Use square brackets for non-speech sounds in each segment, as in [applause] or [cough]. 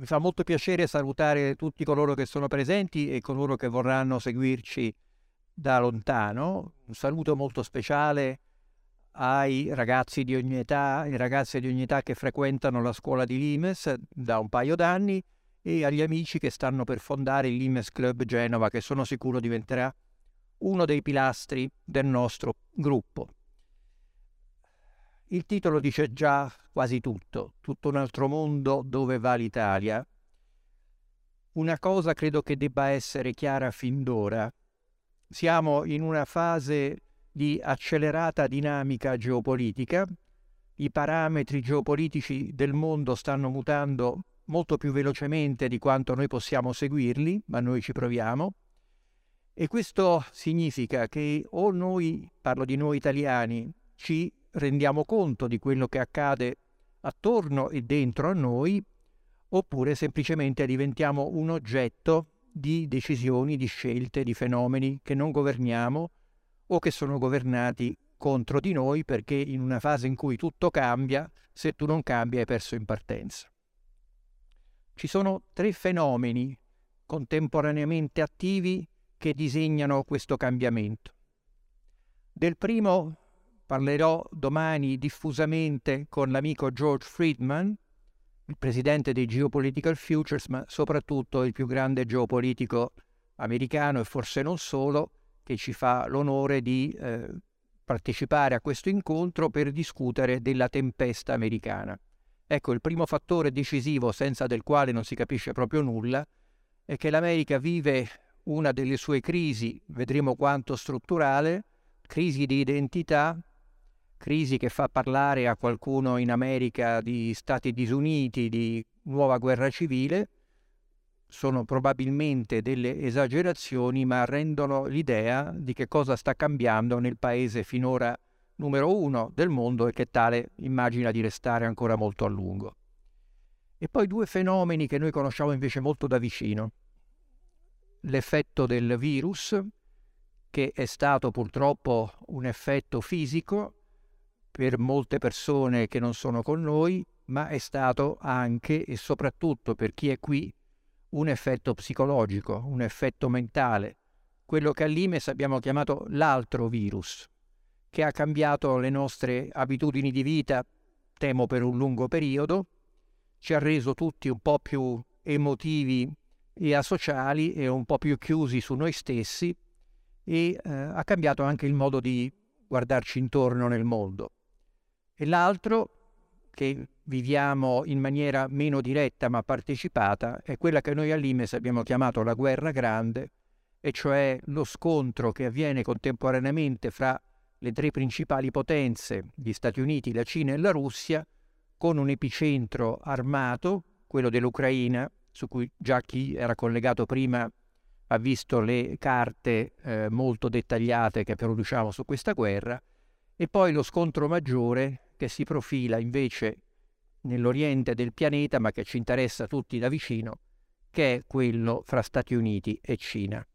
mi fa molto piacere salutare tutti coloro che sono presenti e coloro che vorranno seguirci da lontano. Un saluto molto speciale ai ragazzi di ogni età e ragazze di ogni età che frequentano la scuola di Limes da un paio d'anni e agli amici che stanno per fondare il Limes Club Genova che sono sicuro diventerà uno dei pilastri del nostro gruppo. Il titolo dice già quasi tutto, tutto un altro mondo dove va l'Italia. Una cosa credo che debba essere chiara fin d'ora. Siamo in una fase di accelerata dinamica geopolitica, i parametri geopolitici del mondo stanno mutando molto più velocemente di quanto noi possiamo seguirli, ma noi ci proviamo. E questo significa che o noi, parlo di noi italiani, ci rendiamo conto di quello che accade attorno e dentro a noi, oppure semplicemente diventiamo un oggetto di decisioni, di scelte, di fenomeni che non governiamo o che sono governati contro di noi perché in una fase in cui tutto cambia, se tu non cambi hai perso in partenza. Ci sono tre fenomeni contemporaneamente attivi che disegnano questo cambiamento. Del primo Parlerò domani diffusamente con l'amico George Friedman, il presidente dei Geopolitical Futures, ma soprattutto il più grande geopolitico americano e forse non solo, che ci fa l'onore di eh, partecipare a questo incontro per discutere della tempesta americana. Ecco, il primo fattore decisivo senza del quale non si capisce proprio nulla è che l'America vive una delle sue crisi, vedremo quanto strutturale, crisi di identità, crisi che fa parlare a qualcuno in America di Stati disuniti, di nuova guerra civile, sono probabilmente delle esagerazioni, ma rendono l'idea di che cosa sta cambiando nel paese finora numero uno del mondo e che tale immagina di restare ancora molto a lungo. E poi due fenomeni che noi conosciamo invece molto da vicino. L'effetto del virus, che è stato purtroppo un effetto fisico, per molte persone che non sono con noi, ma è stato anche e soprattutto per chi è qui un effetto psicologico, un effetto mentale, quello che all'Imes abbiamo chiamato l'altro virus, che ha cambiato le nostre abitudini di vita, temo per un lungo periodo, ci ha reso tutti un po' più emotivi e asociali e un po' più chiusi su noi stessi e eh, ha cambiato anche il modo di guardarci intorno nel mondo e l'altro che viviamo in maniera meno diretta ma partecipata è quella che noi all'Imes abbiamo chiamato la guerra grande, e cioè lo scontro che avviene contemporaneamente fra le tre principali potenze, gli Stati Uniti, la Cina e la Russia, con un epicentro armato, quello dell'Ucraina, su cui già chi era collegato prima ha visto le carte eh, molto dettagliate che produciamo su questa guerra, e poi lo scontro maggiore che si profila invece nell'oriente del pianeta, ma che ci interessa tutti da vicino, che è quello fra Stati Uniti e Cina.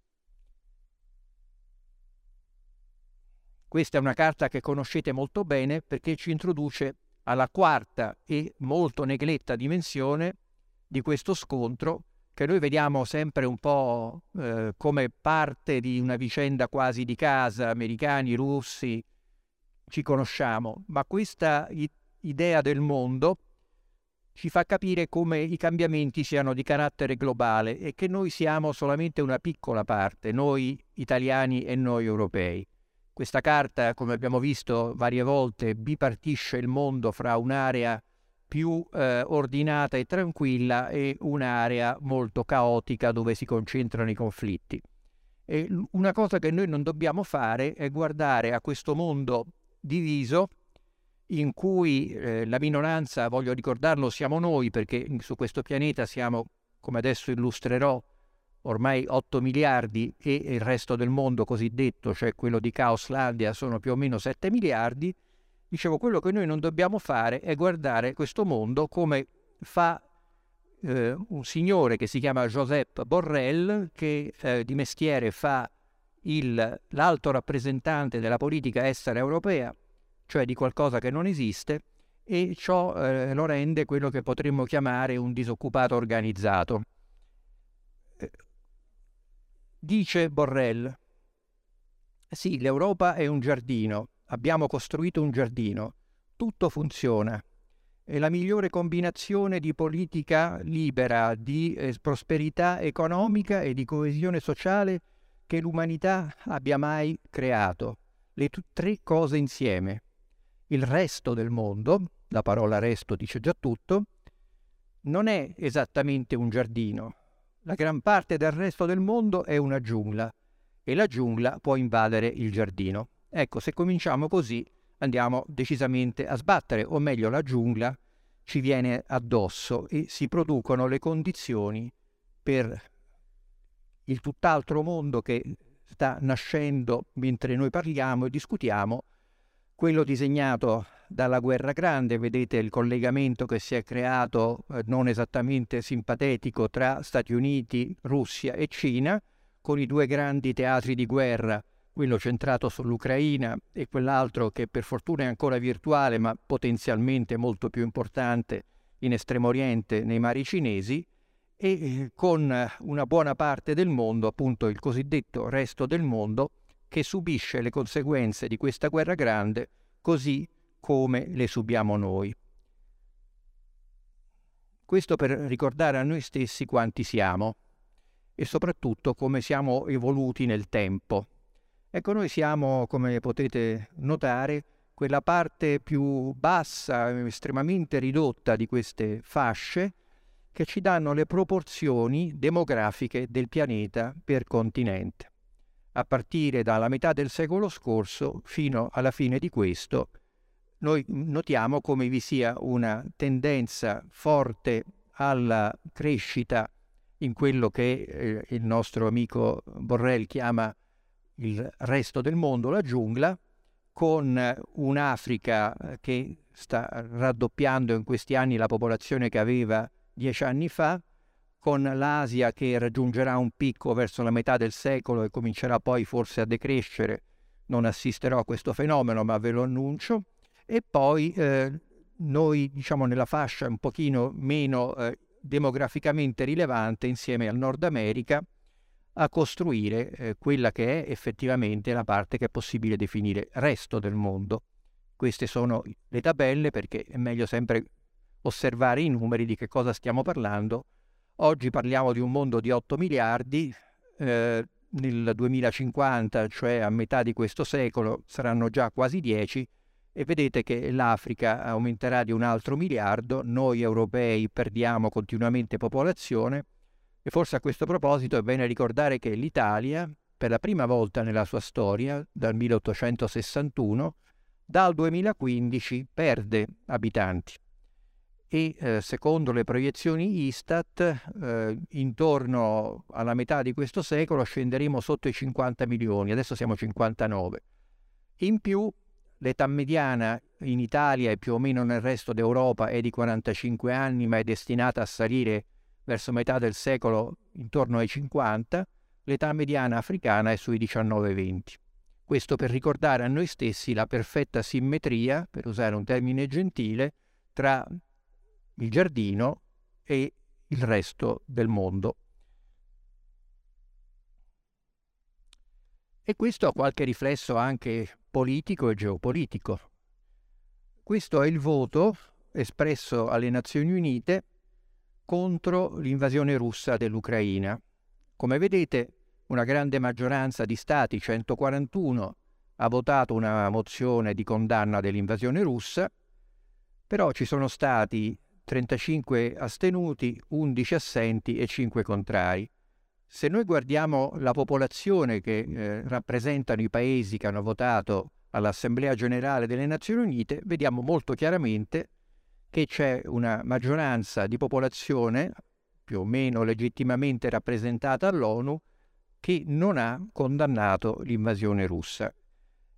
Questa è una carta che conoscete molto bene perché ci introduce alla quarta e molto negletta dimensione di questo scontro che noi vediamo sempre un po' eh, come parte di una vicenda quasi di casa, americani, russi, ci conosciamo, ma questa idea del mondo ci fa capire come i cambiamenti siano di carattere globale e che noi siamo solamente una piccola parte, noi italiani e noi europei. Questa carta, come abbiamo visto varie volte, bipartisce il mondo fra un'area più eh, ordinata e tranquilla e un'area molto caotica dove si concentrano i conflitti. E una cosa che noi non dobbiamo fare è guardare a questo mondo diviso in cui eh, la minoranza, voglio ricordarlo, siamo noi perché su questo pianeta siamo, come adesso illustrerò, ormai 8 miliardi e il resto del mondo cosiddetto, cioè quello di Caoslandia, sono più o meno 7 miliardi. Dicevo, quello che noi non dobbiamo fare è guardare questo mondo come fa eh, un signore che si chiama Joseph Borrell, che eh, di mestiere fa l'alto rappresentante della politica estera europea, cioè di qualcosa che non esiste, e ciò eh, lo rende quello che potremmo chiamare un disoccupato organizzato. Eh, dice Borrell, sì, l'Europa è un giardino, abbiamo costruito un giardino, tutto funziona. È la migliore combinazione di politica libera, di eh, prosperità economica e di coesione sociale che l'umanità abbia mai creato. Le t- tre cose insieme. Il resto del mondo, la parola resto dice già tutto, non è esattamente un giardino. La gran parte del resto del mondo è una giungla e la giungla può invadere il giardino. Ecco, se cominciamo così andiamo decisamente a sbattere, o meglio la giungla ci viene addosso e si producono le condizioni per il tutt'altro mondo che sta nascendo mentre noi parliamo e discutiamo, quello disegnato dalla guerra grande, vedete il collegamento che si è creato eh, non esattamente simpatetico tra Stati Uniti, Russia e Cina, con i due grandi teatri di guerra, quello centrato sull'Ucraina e quell'altro che per fortuna è ancora virtuale ma potenzialmente molto più importante in Estremo Oriente nei mari cinesi, e eh, con una buona parte del mondo, appunto il cosiddetto resto del mondo, che subisce le conseguenze di questa guerra grande così come le subiamo noi. Questo per ricordare a noi stessi quanti siamo e soprattutto come siamo evoluti nel tempo. Ecco, noi siamo, come potete notare, quella parte più bassa, estremamente ridotta di queste fasce che ci danno le proporzioni demografiche del pianeta per continente. A partire dalla metà del secolo scorso fino alla fine di questo, noi notiamo come vi sia una tendenza forte alla crescita in quello che eh, il nostro amico Borrell chiama il resto del mondo, la giungla, con un'Africa che sta raddoppiando in questi anni la popolazione che aveva dieci anni fa, con l'Asia che raggiungerà un picco verso la metà del secolo e comincerà poi forse a decrescere. Non assisterò a questo fenomeno, ma ve lo annuncio. E poi eh, noi, diciamo, nella fascia un pochino meno eh, demograficamente rilevante insieme al Nord America a costruire eh, quella che è effettivamente la parte che è possibile definire resto del mondo. Queste sono le tabelle perché è meglio sempre osservare i numeri di che cosa stiamo parlando. Oggi parliamo di un mondo di 8 miliardi, eh, nel 2050, cioè a metà di questo secolo, saranno già quasi 10 e vedete che l'Africa aumenterà di un altro miliardo, noi europei perdiamo continuamente popolazione e forse a questo proposito è bene ricordare che l'Italia, per la prima volta nella sua storia, dal 1861, dal 2015 perde abitanti e eh, secondo le proiezioni Istat eh, intorno alla metà di questo secolo scenderemo sotto i 50 milioni, adesso siamo 59. In più L'età mediana in Italia e più o meno nel resto d'Europa è di 45 anni, ma è destinata a salire verso metà del secolo intorno ai 50. L'età mediana africana è sui 19-20. Questo per ricordare a noi stessi la perfetta simmetria, per usare un termine gentile, tra il giardino e il resto del mondo. E questo ha qualche riflesso anche politico e geopolitico. Questo è il voto espresso alle Nazioni Unite contro l'invasione russa dell'Ucraina. Come vedete, una grande maggioranza di Stati, 141, ha votato una mozione di condanna dell'invasione russa, però ci sono stati 35 astenuti, 11 assenti e 5 contrari. Se noi guardiamo la popolazione che eh, rappresentano i paesi che hanno votato all'Assemblea generale delle Nazioni Unite, vediamo molto chiaramente che c'è una maggioranza di popolazione, più o meno legittimamente rappresentata all'ONU, che non ha condannato l'invasione russa.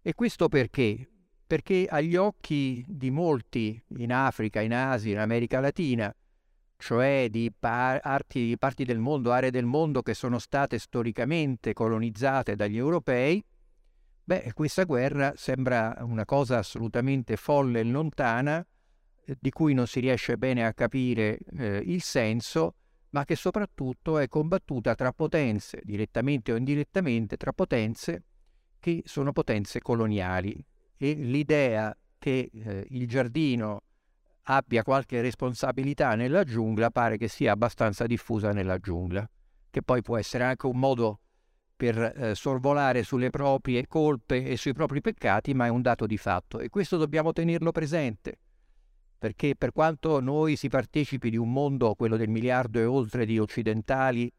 E questo perché? Perché agli occhi di molti in Africa, in Asia, in America Latina, cioè di parti, parti del mondo, aree del mondo che sono state storicamente colonizzate dagli europei, beh, questa guerra sembra una cosa assolutamente folle e lontana di cui non si riesce bene a capire eh, il senso, ma che soprattutto è combattuta tra potenze, direttamente o indirettamente, tra potenze che sono potenze coloniali. E l'idea che eh, il giardino abbia qualche responsabilità nella giungla pare che sia abbastanza diffusa nella giungla, che poi può essere anche un modo per eh, sorvolare sulle proprie colpe e sui propri peccati, ma è un dato di fatto. E questo dobbiamo tenerlo presente, perché per quanto noi si partecipi di un mondo, quello del miliardo e oltre di occidentali,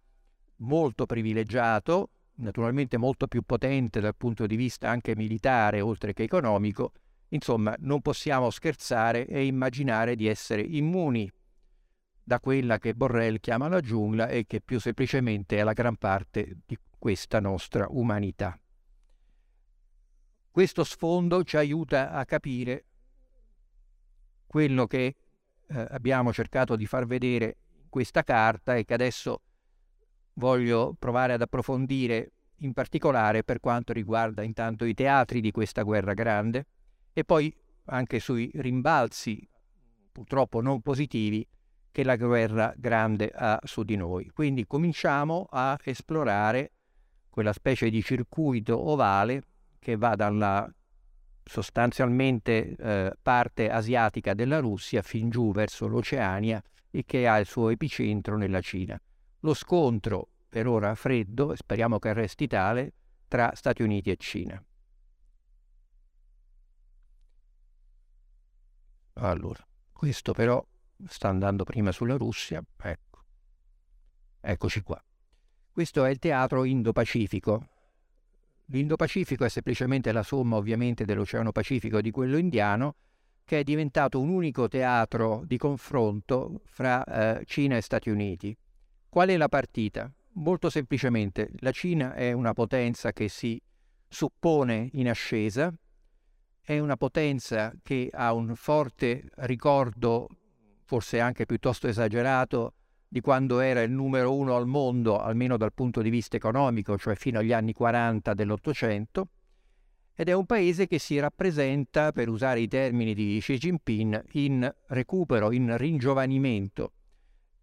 molto privilegiato, naturalmente molto più potente dal punto di vista anche militare oltre che economico, insomma non possiamo scherzare e immaginare di essere immuni da quella che Borrell chiama la giungla e che più semplicemente è la gran parte di questa nostra umanità. Questo sfondo ci aiuta a capire quello che eh, abbiamo cercato di far vedere in questa carta e che adesso voglio provare ad approfondire in particolare per quanto riguarda intanto i teatri di questa guerra grande e poi anche sui rimbalzi purtroppo non positivi che la guerra grande ha su di noi. Quindi cominciamo a esplorare quella specie di circuito ovale che va dalla sostanzialmente eh, parte asiatica della Russia fin giù verso l'Oceania e che ha il suo epicentro nella Cina. Lo scontro, per ora freddo, e speriamo che resti tale, tra Stati Uniti e Cina. Allora, questo però sta andando prima sulla Russia, ecco. Eccoci qua. Questo è il teatro Indo-Pacifico. L'Indo-Pacifico è semplicemente la somma ovviamente dell'Oceano Pacifico e di quello indiano, che è diventato un unico teatro di confronto fra eh, Cina e Stati Uniti. Qual è la partita? Molto semplicemente, la Cina è una potenza che si suppone in ascesa, è una potenza che ha un forte ricordo, forse anche piuttosto esagerato, di quando era il numero uno al mondo, almeno dal punto di vista economico, cioè fino agli anni 40 dell'Ottocento, ed è un paese che si rappresenta, per usare i termini di Xi Jinping, in recupero, in ringiovanimento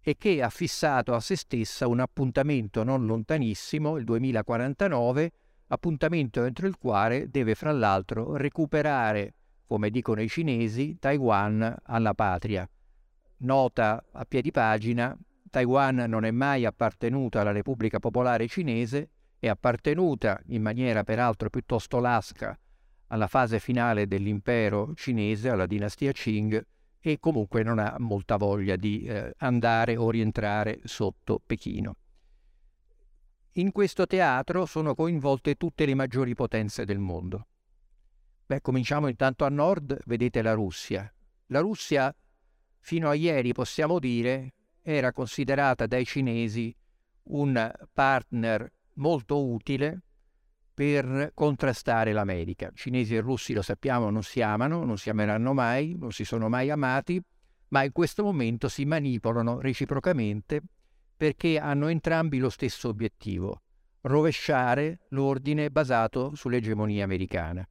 e che ha fissato a se stessa un appuntamento non lontanissimo, il 2049, appuntamento entro il quale deve fra l'altro recuperare, come dicono i cinesi, Taiwan alla patria. Nota a piedi pagina, Taiwan non è mai appartenuta alla Repubblica Popolare Cinese, è appartenuta in maniera peraltro piuttosto lasca alla fase finale dell'impero cinese, alla dinastia Qing, e comunque non ha molta voglia di eh, andare o rientrare sotto Pechino. In questo teatro sono coinvolte tutte le maggiori potenze del mondo. Beh, cominciamo intanto a nord, vedete la Russia. La Russia, fino a ieri possiamo dire, era considerata dai cinesi un partner molto utile per contrastare l'America. Cinesi e russi, lo sappiamo, non si amano, non si ameranno mai, non si sono mai amati, ma in questo momento si manipolano reciprocamente perché hanno entrambi lo stesso obiettivo, rovesciare l'ordine basato sull'egemonia americana.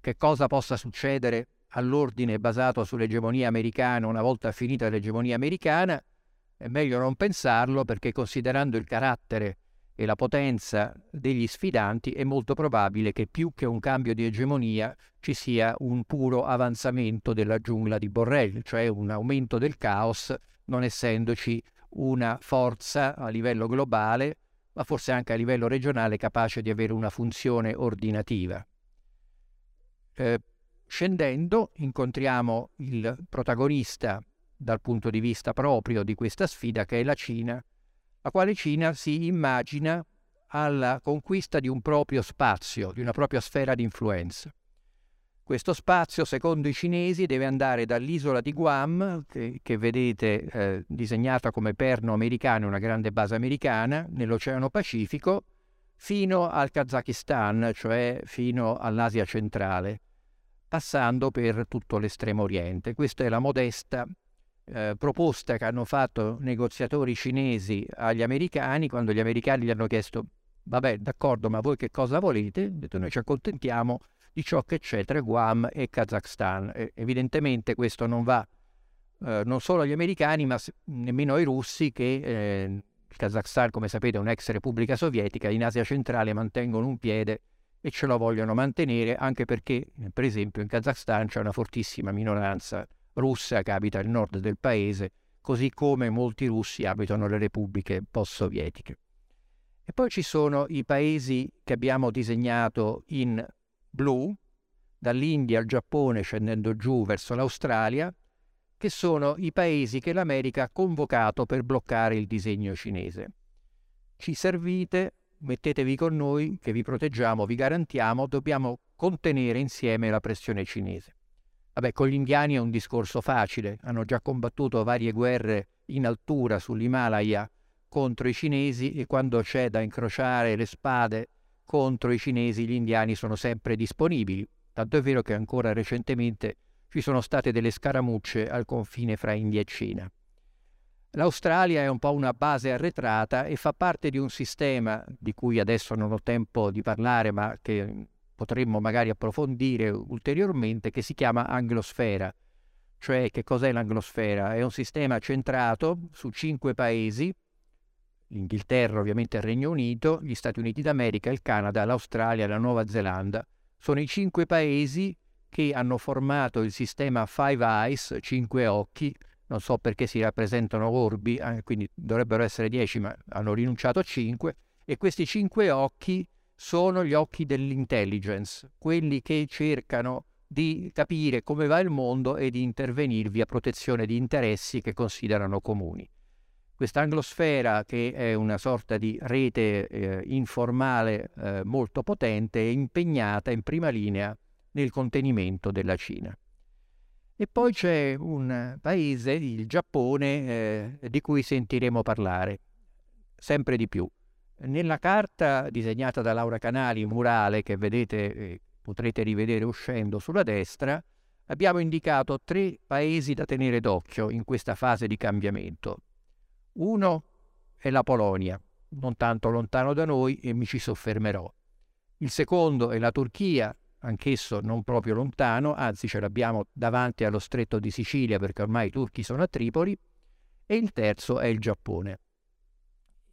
Che cosa possa succedere all'ordine basato sull'egemonia americana una volta finita l'egemonia americana è meglio non pensarlo perché considerando il carattere e la potenza degli sfidanti è molto probabile che più che un cambio di egemonia ci sia un puro avanzamento della giungla di Borrell, cioè un aumento del caos, non essendoci una forza a livello globale, ma forse anche a livello regionale capace di avere una funzione ordinativa. Eh, scendendo incontriamo il protagonista dal punto di vista proprio di questa sfida che è la Cina, la quale Cina si immagina alla conquista di un proprio spazio, di una propria sfera di influenza. Questo spazio, secondo i cinesi, deve andare dall'isola di Guam, che, che vedete eh, disegnata come perno americano, una grande base americana, nell'Oceano Pacifico, fino al Kazakistan, cioè fino all'Asia centrale, passando per tutto l'estremo oriente. Questa è la modesta eh, proposta che hanno fatto negoziatori cinesi agli americani quando gli americani gli hanno chiesto vabbè d'accordo ma voi che cosa volete? Hanno detto noi ci accontentiamo di ciò che c'è tra Guam e Kazakhstan. E, evidentemente questo non va eh, non solo gli americani, ma nemmeno ai russi che eh, il Kazakhstan, come sapete, è un'ex repubblica sovietica, in Asia centrale mantengono un piede e ce lo vogliono mantenere anche perché, per esempio, in Kazakhstan c'è una fortissima minoranza russa che abita il nord del paese, così come molti russi abitano le repubbliche post-sovietiche. E poi ci sono i paesi che abbiamo disegnato in blu, dall'India al Giappone scendendo giù verso l'Australia, che sono i paesi che l'America ha convocato per bloccare il disegno cinese. Ci servite, mettetevi con noi, che vi proteggiamo, vi garantiamo, dobbiamo contenere insieme la pressione cinese. Vabbè, con gli indiani è un discorso facile, hanno già combattuto varie guerre in altura sull'Himalaya contro i cinesi e quando c'è da incrociare le spade contro i cinesi gli indiani sono sempre disponibili. Tanto è vero che ancora recentemente ci sono state delle scaramucce al confine fra India e Cina. L'Australia è un po' una base arretrata e fa parte di un sistema di cui adesso non ho tempo di parlare, ma che potremmo magari approfondire ulteriormente, che si chiama anglosfera. Cioè, che cos'è l'anglosfera? È un sistema centrato su cinque paesi, l'Inghilterra, ovviamente il Regno Unito, gli Stati Uniti d'America, il Canada, l'Australia la Nuova Zelanda. Sono i cinque paesi che hanno formato il sistema Five Eyes, cinque occhi, non so perché si rappresentano orbi, eh, quindi dovrebbero essere dieci, ma hanno rinunciato a cinque, e questi cinque occhi sono gli occhi dell'intelligence, quelli che cercano di capire come va il mondo e di intervenirvi a protezione di interessi che considerano comuni. Questa anglosfera, che è una sorta di rete eh, informale eh, molto potente, è impegnata in prima linea nel contenimento della Cina. E poi c'è un paese, il Giappone, eh, di cui sentiremo parlare sempre di più. Nella carta disegnata da Laura Canali, murale, che vedete, eh, potrete rivedere uscendo sulla destra, abbiamo indicato tre paesi da tenere d'occhio in questa fase di cambiamento. Uno è la Polonia, non tanto lontano da noi e mi ci soffermerò. Il secondo è la Turchia, anch'esso non proprio lontano, anzi ce l'abbiamo davanti allo stretto di Sicilia perché ormai i turchi sono a Tripoli, e il terzo è il Giappone.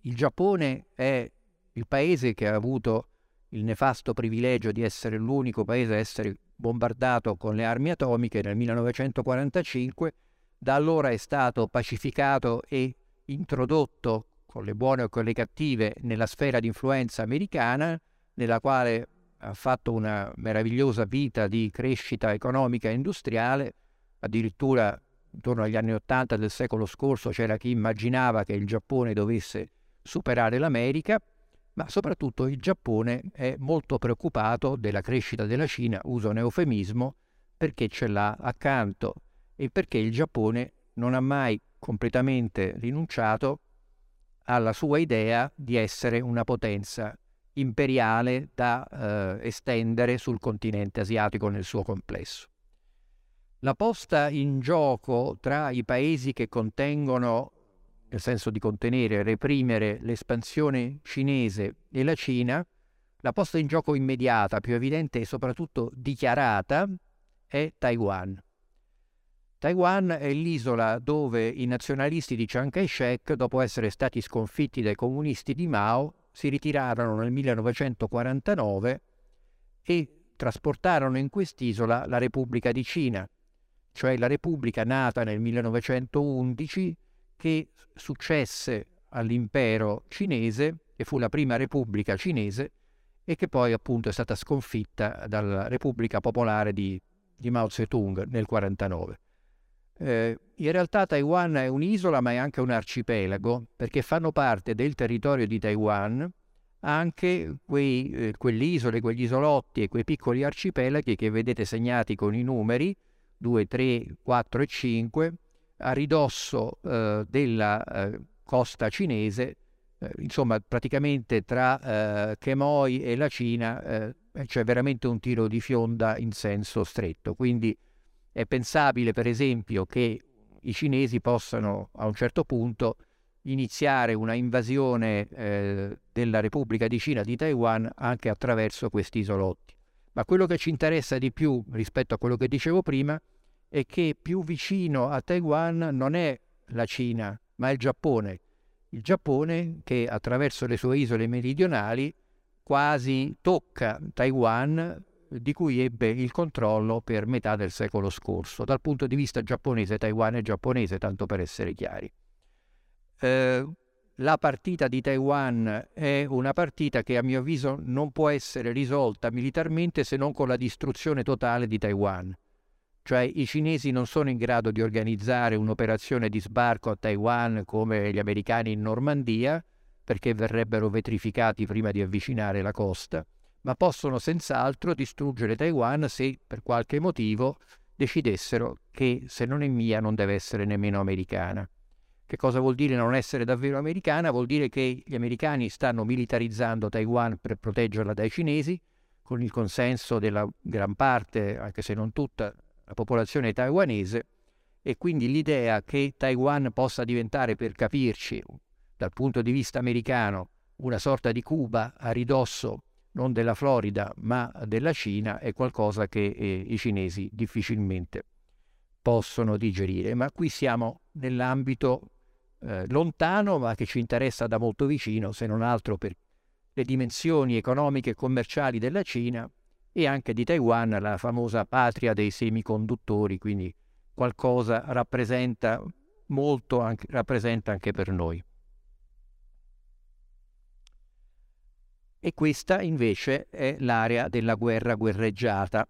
Il Giappone è il paese che ha avuto il nefasto privilegio di essere l'unico paese a essere bombardato con le armi atomiche nel 1945, da allora è stato pacificato e introdotto con le buone o con le cattive nella sfera di influenza americana, nella quale ha fatto una meravigliosa vita di crescita economica e industriale, addirittura intorno agli anni Ottanta del secolo scorso c'era chi immaginava che il Giappone dovesse superare l'America, ma soprattutto il Giappone è molto preoccupato della crescita della Cina, uso un eufemismo, perché ce l'ha accanto e perché il Giappone non ha mai completamente rinunciato alla sua idea di essere una potenza imperiale da eh, estendere sul continente asiatico nel suo complesso. La posta in gioco tra i paesi che contengono, nel senso di contenere e reprimere l'espansione cinese e la Cina, la posta in gioco immediata, più evidente e soprattutto dichiarata è Taiwan. Taiwan è l'isola dove i nazionalisti di Chiang Kai-shek, dopo essere stati sconfitti dai comunisti di Mao, si ritirarono nel 1949 e trasportarono in quest'isola la Repubblica di Cina, cioè la Repubblica nata nel 1911 che successe all'impero cinese, che fu la prima Repubblica cinese e che poi appunto è stata sconfitta dalla Repubblica Popolare di, di Mao Zedong nel 1949. Eh, in realtà Taiwan è un'isola ma è anche un arcipelago perché fanno parte del territorio di Taiwan anche quei, eh, quelle isole, quegli isolotti e quei piccoli arcipelaghi che vedete segnati con i numeri 2, 3, 4 e 5 a ridosso eh, della eh, costa cinese, eh, insomma praticamente tra eh, Quemoy e la Cina eh, c'è veramente un tiro di fionda in senso stretto, quindi è pensabile, per esempio, che i cinesi possano a un certo punto iniziare una invasione eh, della Repubblica di Cina di Taiwan anche attraverso questi isolotti. Ma quello che ci interessa di più rispetto a quello che dicevo prima è che più vicino a Taiwan non è la Cina, ma il Giappone. Il Giappone che attraverso le sue isole meridionali quasi tocca Taiwan di cui ebbe il controllo per metà del secolo scorso. Dal punto di vista giapponese, Taiwan è giapponese, tanto per essere chiari. Eh, la partita di Taiwan è una partita che a mio avviso non può essere risolta militarmente se non con la distruzione totale di Taiwan. Cioè i cinesi non sono in grado di organizzare un'operazione di sbarco a Taiwan come gli americani in Normandia, perché verrebbero vetrificati prima di avvicinare la costa, ma possono senz'altro distruggere Taiwan se per qualche motivo decidessero che se non è mia non deve essere nemmeno americana. Che cosa vuol dire non essere davvero americana? Vuol dire che gli americani stanno militarizzando Taiwan per proteggerla dai cinesi, con il consenso della gran parte, anche se non tutta, la popolazione taiwanese, e quindi l'idea che Taiwan possa diventare, per capirci, dal punto di vista americano, una sorta di Cuba a ridosso non della Florida ma della Cina è qualcosa che eh, i cinesi difficilmente possono digerire. Ma qui siamo nell'ambito eh, lontano ma che ci interessa da molto vicino, se non altro per le dimensioni economiche e commerciali della Cina e anche di Taiwan, la famosa patria dei semiconduttori, quindi qualcosa rappresenta molto anche, rappresenta anche per noi. e questa invece è l'area della guerra guerreggiata,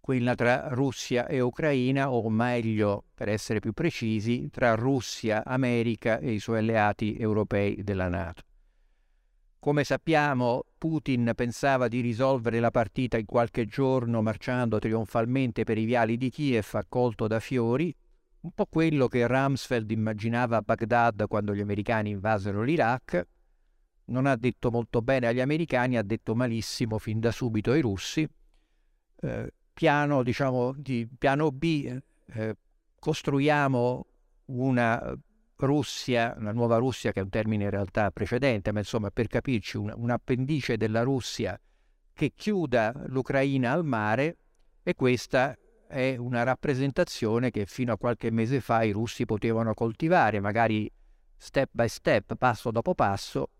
quella tra Russia e Ucraina, o meglio, per essere più precisi, tra Russia, America e i suoi alleati europei della Nato. Come sappiamo, Putin pensava di risolvere la partita in qualche giorno marciando trionfalmente per i viali di Kiev accolto da fiori, un po' quello che Rumsfeld immaginava a Baghdad quando gli americani invasero l'Iraq, non ha detto molto bene agli americani, ha detto malissimo fin da subito ai russi. Eh, piano, diciamo, di piano B, eh, costruiamo una Russia, una nuova Russia che è un termine in realtà precedente, ma insomma per capirci un, un appendice della Russia che chiuda l'Ucraina al mare e questa è una rappresentazione che fino a qualche mese fa i russi potevano coltivare, magari step by step, passo dopo passo,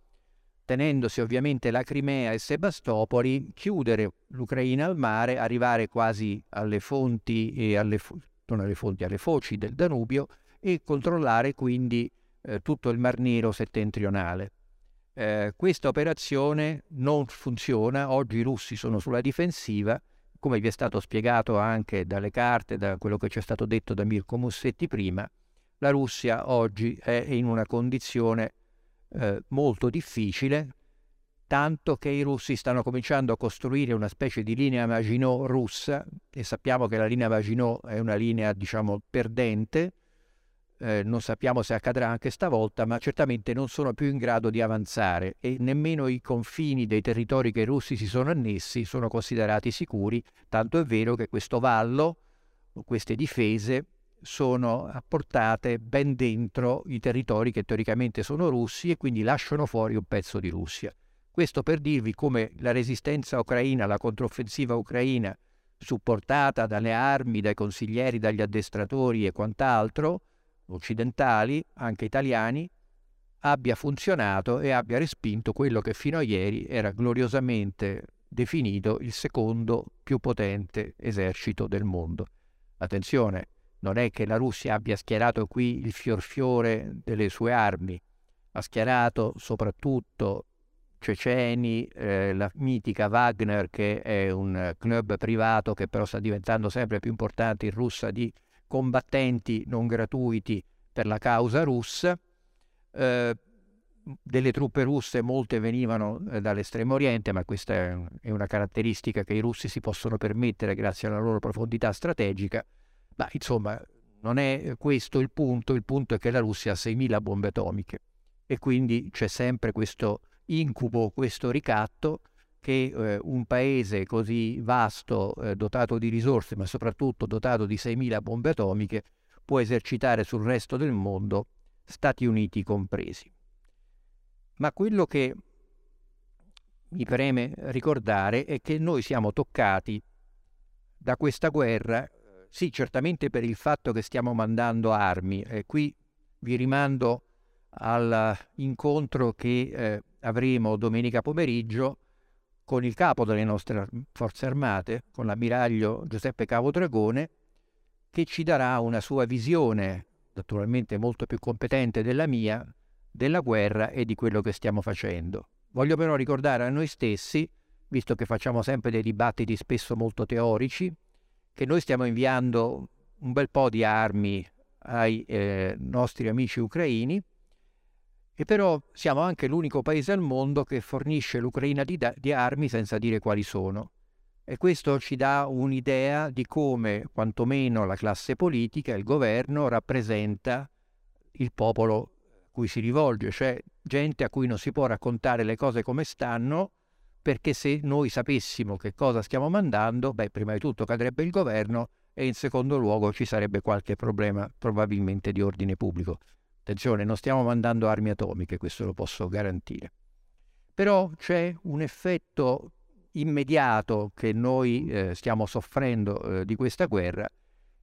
tenendosi ovviamente la Crimea e Sebastopoli, chiudere l'Ucraina al mare, arrivare quasi alle fonti e alle, non alle fonti, alle foci del Danubio e controllare quindi eh, tutto il Mar Nero settentrionale. Eh, questa operazione non funziona, oggi i russi sono sulla difensiva, come vi è stato spiegato anche dalle carte, da quello che ci è stato detto da Mirko Mussetti prima, la Russia oggi è in una condizione eh, molto difficile, tanto che i russi stanno cominciando a costruire una specie di linea Maginot russa e sappiamo che la linea Maginot è una linea, diciamo, perdente, eh, non sappiamo se accadrà anche stavolta, ma certamente non sono più in grado di avanzare e nemmeno i confini dei territori che i russi si sono annessi sono considerati sicuri, tanto è vero che questo vallo, queste difese, sono apportate ben dentro i territori che teoricamente sono russi e quindi lasciano fuori un pezzo di Russia. Questo per dirvi come la resistenza ucraina, la controffensiva ucraina, supportata dalle armi, dai consiglieri, dagli addestratori e quant'altro, occidentali, anche italiani, abbia funzionato e abbia respinto quello che fino a ieri era gloriosamente definito il secondo più potente esercito del mondo. Attenzione, non è che la Russia abbia schierato qui il fiorfiore delle sue armi, ha schierato soprattutto ceceni, eh, la mitica Wagner che è un club privato che però sta diventando sempre più importante in Russia di combattenti non gratuiti per la causa russa. Eh, delle truppe russe molte venivano eh, dall'estremo oriente, ma questa è, una caratteristica che i russi si possono permettere grazie alla loro profondità strategica. Ma insomma, non è questo il punto, il punto è che la Russia ha 6.000 bombe atomiche e quindi c'è sempre questo incubo, questo ricatto che eh, un paese così vasto, eh, dotato di risorse, ma soprattutto dotato di 6.000 bombe atomiche, può esercitare sul resto del mondo, Stati Uniti compresi. Ma quello che mi preme ricordare è che noi siamo toccati da questa guerra sì, certamente per il fatto che stiamo mandando armi. E qui vi rimando all'incontro che eh, avremo domenica pomeriggio con il capo delle nostre forze armate, con l'ammiraglio Giuseppe Cavo Dragone, che ci darà una sua visione, naturalmente molto più competente della mia, della guerra e di quello che stiamo facendo. Voglio però ricordare a noi stessi, visto che facciamo sempre dei dibattiti spesso molto teorici, che noi stiamo inviando un bel po' di armi ai eh, nostri amici ucraini e però siamo anche l'unico paese al mondo che fornisce l'Ucraina di, di armi senza dire quali sono. E questo ci dà un'idea di come, quantomeno, la classe politica, il governo, rappresenta il popolo cui si rivolge, cioè gente a cui non si può raccontare le cose come stanno, perché se noi sapessimo che cosa stiamo mandando, beh, prima di tutto cadrebbe il governo e in secondo luogo ci sarebbe qualche problema probabilmente di ordine pubblico. Attenzione, non stiamo mandando armi atomiche, questo lo posso garantire. Però c'è un effetto immediato che noi eh, stiamo soffrendo eh, di questa guerra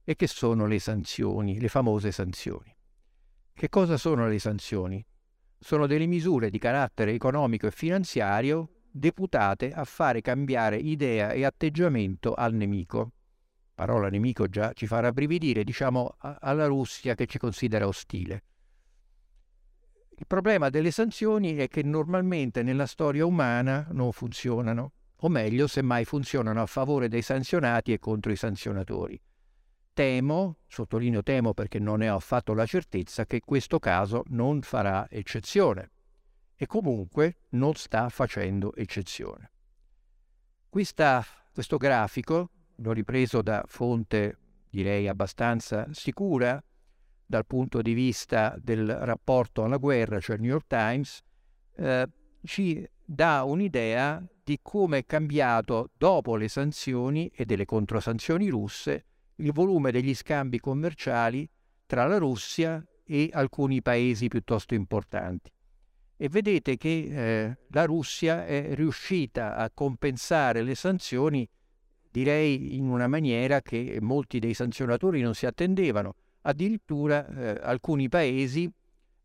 e che sono le sanzioni, le famose sanzioni. Che cosa sono le sanzioni? Sono delle misure di carattere economico e finanziario deputate a fare cambiare idea e atteggiamento al nemico. Parola nemico già ci fa rabbrividire, diciamo alla Russia che ci considera ostile. Il problema delle sanzioni è che normalmente nella storia umana non funzionano, o meglio, semmai funzionano a favore dei sanzionati e contro i sanzionatori. Temo, sottolineo temo perché non ne ho affatto la certezza, che questo caso non farà eccezione e comunque non sta facendo eccezione. Questa, questo grafico, l'ho ripreso da fonte direi abbastanza sicura dal punto di vista del rapporto alla guerra, cioè il New York Times, eh, ci dà un'idea di come è cambiato dopo le sanzioni e delle controsanzioni russe il volume degli scambi commerciali tra la Russia e alcuni paesi piuttosto importanti e vedete che eh, la Russia è riuscita a compensare le sanzioni, direi in una maniera che molti dei sanzionatori non si attendevano. Addirittura eh, alcuni paesi,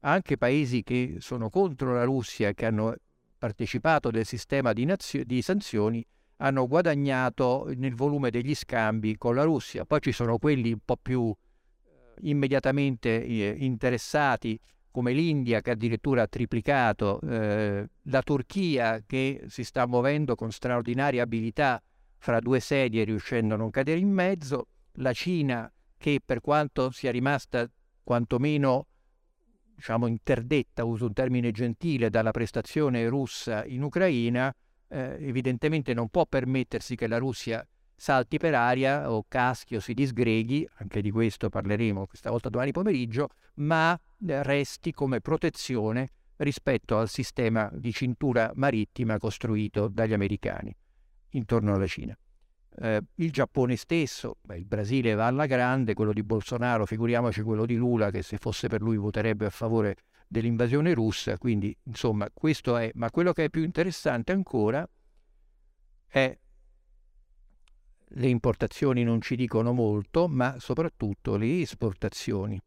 anche paesi che sono contro la Russia, che hanno partecipato del sistema di, nazio- di sanzioni, hanno guadagnato nel volume degli scambi con la Russia. Poi ci sono quelli un po' più eh, immediatamente eh, interessati come l'India che addirittura ha triplicato, eh, la Turchia che si sta muovendo con straordinaria abilità fra due sedie riuscendo a non cadere in mezzo, la Cina che per quanto sia rimasta quantomeno diciamo interdetta, uso un termine gentile, dalla prestazione russa in Ucraina, eh, evidentemente non può permettersi che la Russia salti per aria o caschi o si disgreghi, anche di questo parleremo questa volta domani pomeriggio, ma resti come protezione rispetto al sistema di cintura marittima costruito dagli americani intorno alla Cina. Eh, il Giappone stesso, beh, il Brasile va alla grande, quello di Bolsonaro, figuriamoci quello di Lula che se fosse per lui voterebbe a favore dell'invasione russa, quindi insomma questo è, ma quello che è più interessante ancora è le importazioni non ci dicono molto, ma soprattutto le esportazioni.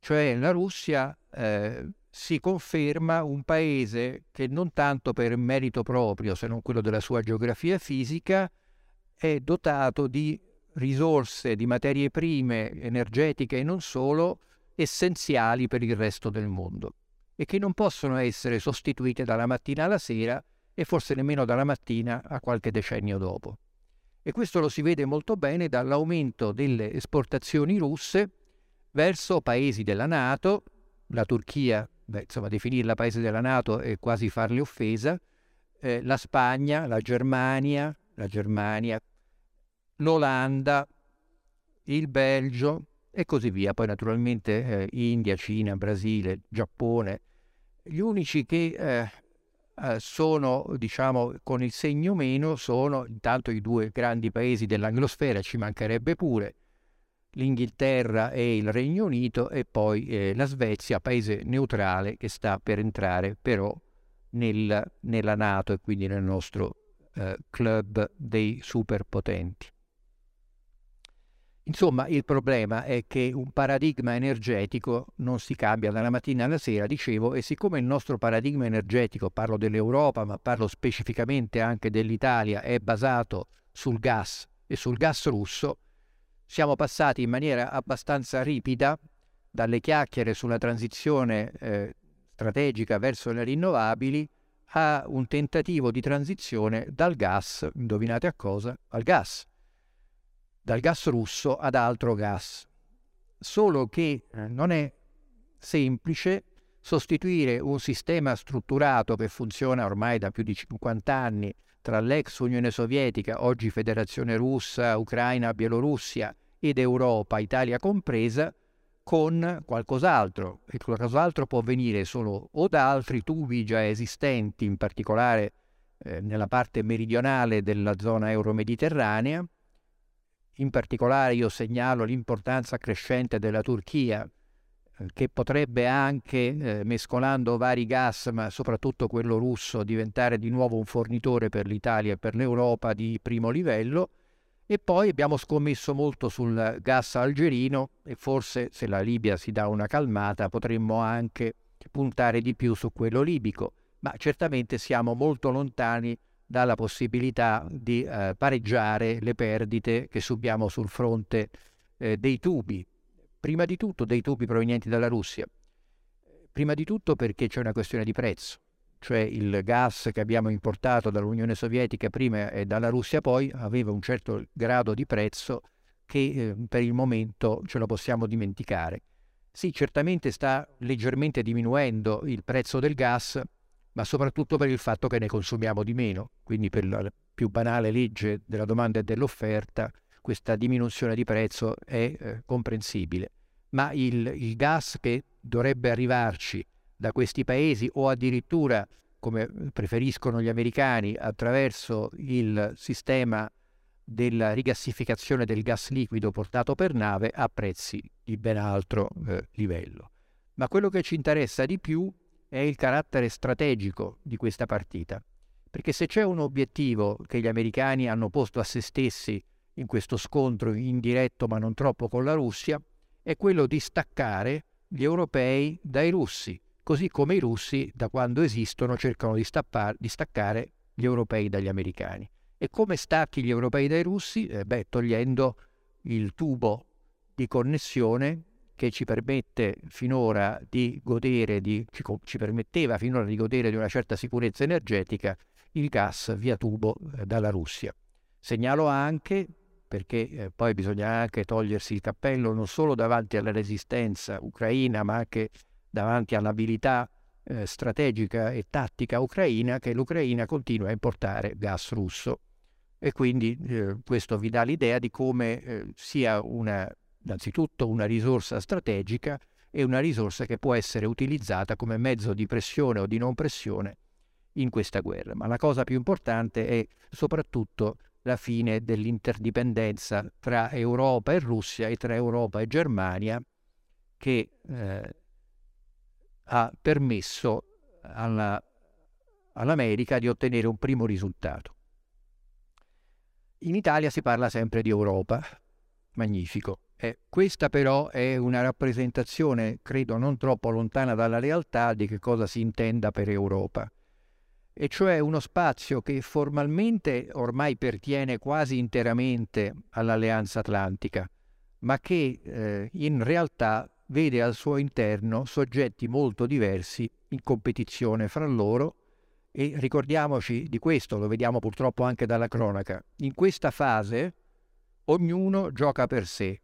Cioè la Russia eh, si conferma un paese che non tanto per merito proprio, se non quello della sua geografia fisica, è dotato di risorse, di materie prime energetiche e non solo, essenziali per il resto del mondo e che non possono essere sostituite dalla mattina alla sera e forse nemmeno dalla mattina a qualche decennio dopo. E questo lo si vede molto bene dall'aumento delle esportazioni russe verso paesi della Nato, la Turchia, beh, insomma definirla paese della Nato è quasi farle offesa, eh, la Spagna, la Germania, la Germania, l'Olanda, il Belgio e così via. Poi naturalmente eh, India, Cina, Brasile, Giappone. Gli unici che eh, eh, sono, diciamo, con il segno meno, sono intanto i due grandi paesi dell'anglosfera, ci mancherebbe pure, l'Inghilterra e il Regno Unito e poi eh, la Svezia, paese neutrale che sta per entrare però nel, nella Nato e quindi nel nostro eh, club dei superpotenti. Insomma, il problema è che un paradigma energetico non si cambia dalla mattina alla sera, dicevo, e siccome il nostro paradigma energetico, parlo dell'Europa, ma parlo specificamente anche dell'Italia, è basato sul gas e sul gas russo, siamo passati in maniera abbastanza ripida dalle chiacchiere sulla transizione eh, strategica verso le rinnovabili a un tentativo di transizione dal gas, indovinate a cosa? Al gas dal gas russo ad altro gas. Solo che eh, non è semplice sostituire un sistema strutturato che funziona ormai da più di 50 anni tra l'ex Unione Sovietica, oggi Federazione Russa, Ucraina, Bielorussia ed Europa, Italia compresa, con qualcos'altro. E qualcos'altro può venire solo o da altri tubi già esistenti, in particolare eh, nella parte meridionale della zona euro-mediterranea, in particolare io segnalo l'importanza crescente della Turchia, eh, che potrebbe anche, eh, mescolando vari gas, ma soprattutto quello russo, diventare di nuovo un fornitore per l'Italia e per l'Europa di primo livello. E poi abbiamo scommesso molto sul gas algerino e forse se la Libia si dà una calmata potremmo anche puntare di più su quello libico, ma certamente siamo molto lontani dalla possibilità di eh, pareggiare le perdite che subiamo sul fronte eh, dei tubi, prima di tutto dei tubi provenienti dalla Russia, prima di tutto perché c'è una questione di prezzo, cioè il gas che abbiamo importato dall'Unione Sovietica prima e dalla Russia poi aveva un certo grado di prezzo che eh, per il momento ce lo possiamo dimenticare. Sì, certamente sta leggermente diminuendo il prezzo del gas, ma soprattutto per il fatto che ne consumiamo di meno. Quindi per la più banale legge della domanda e dell'offerta, questa diminuzione di prezzo è eh, comprensibile. Ma il, il gas che dovrebbe arrivarci da questi paesi o addirittura, come preferiscono gli americani, attraverso il sistema della rigassificazione del gas liquido portato per nave a prezzi di ben altro eh, livello. Ma quello che ci interessa di più è il carattere strategico di questa partita. Perché se c'è un obiettivo che gli americani hanno posto a se stessi in questo scontro indiretto ma non troppo con la Russia, è quello di staccare gli europei dai russi, così come i russi da quando esistono cercano di, stappar, di staccare gli europei dagli americani. E come stacchi gli europei dai russi? Eh beh, togliendo il tubo di connessione che ci permette finora di godere, di, ci, ci, permetteva finora di godere di una certa sicurezza energetica, il gas via tubo eh, dalla Russia. Segnalo anche, perché eh, poi bisogna anche togliersi il cappello non solo davanti alla resistenza ucraina, ma anche davanti all'abilità eh, strategica e tattica ucraina, che l'Ucraina continua a importare gas russo. E quindi eh, questo vi dà l'idea di come eh, sia una innanzitutto una risorsa strategica e una risorsa che può essere utilizzata come mezzo di pressione o di non pressione in questa guerra. Ma la cosa più importante è soprattutto la fine dell'interdipendenza tra Europa e Russia e tra Europa e Germania che eh, ha permesso alla, all'America di ottenere un primo risultato. In Italia si parla sempre di Europa, magnifico. Eh, questa però è una rappresentazione, credo, non troppo lontana dalla realtà di che cosa si intenda per Europa, e cioè uno spazio che formalmente ormai pertiene quasi interamente all'Alleanza Atlantica, ma che eh, in realtà vede al suo interno soggetti molto diversi in competizione fra loro e ricordiamoci di questo, lo vediamo purtroppo anche dalla cronaca. In questa fase ognuno gioca per sé,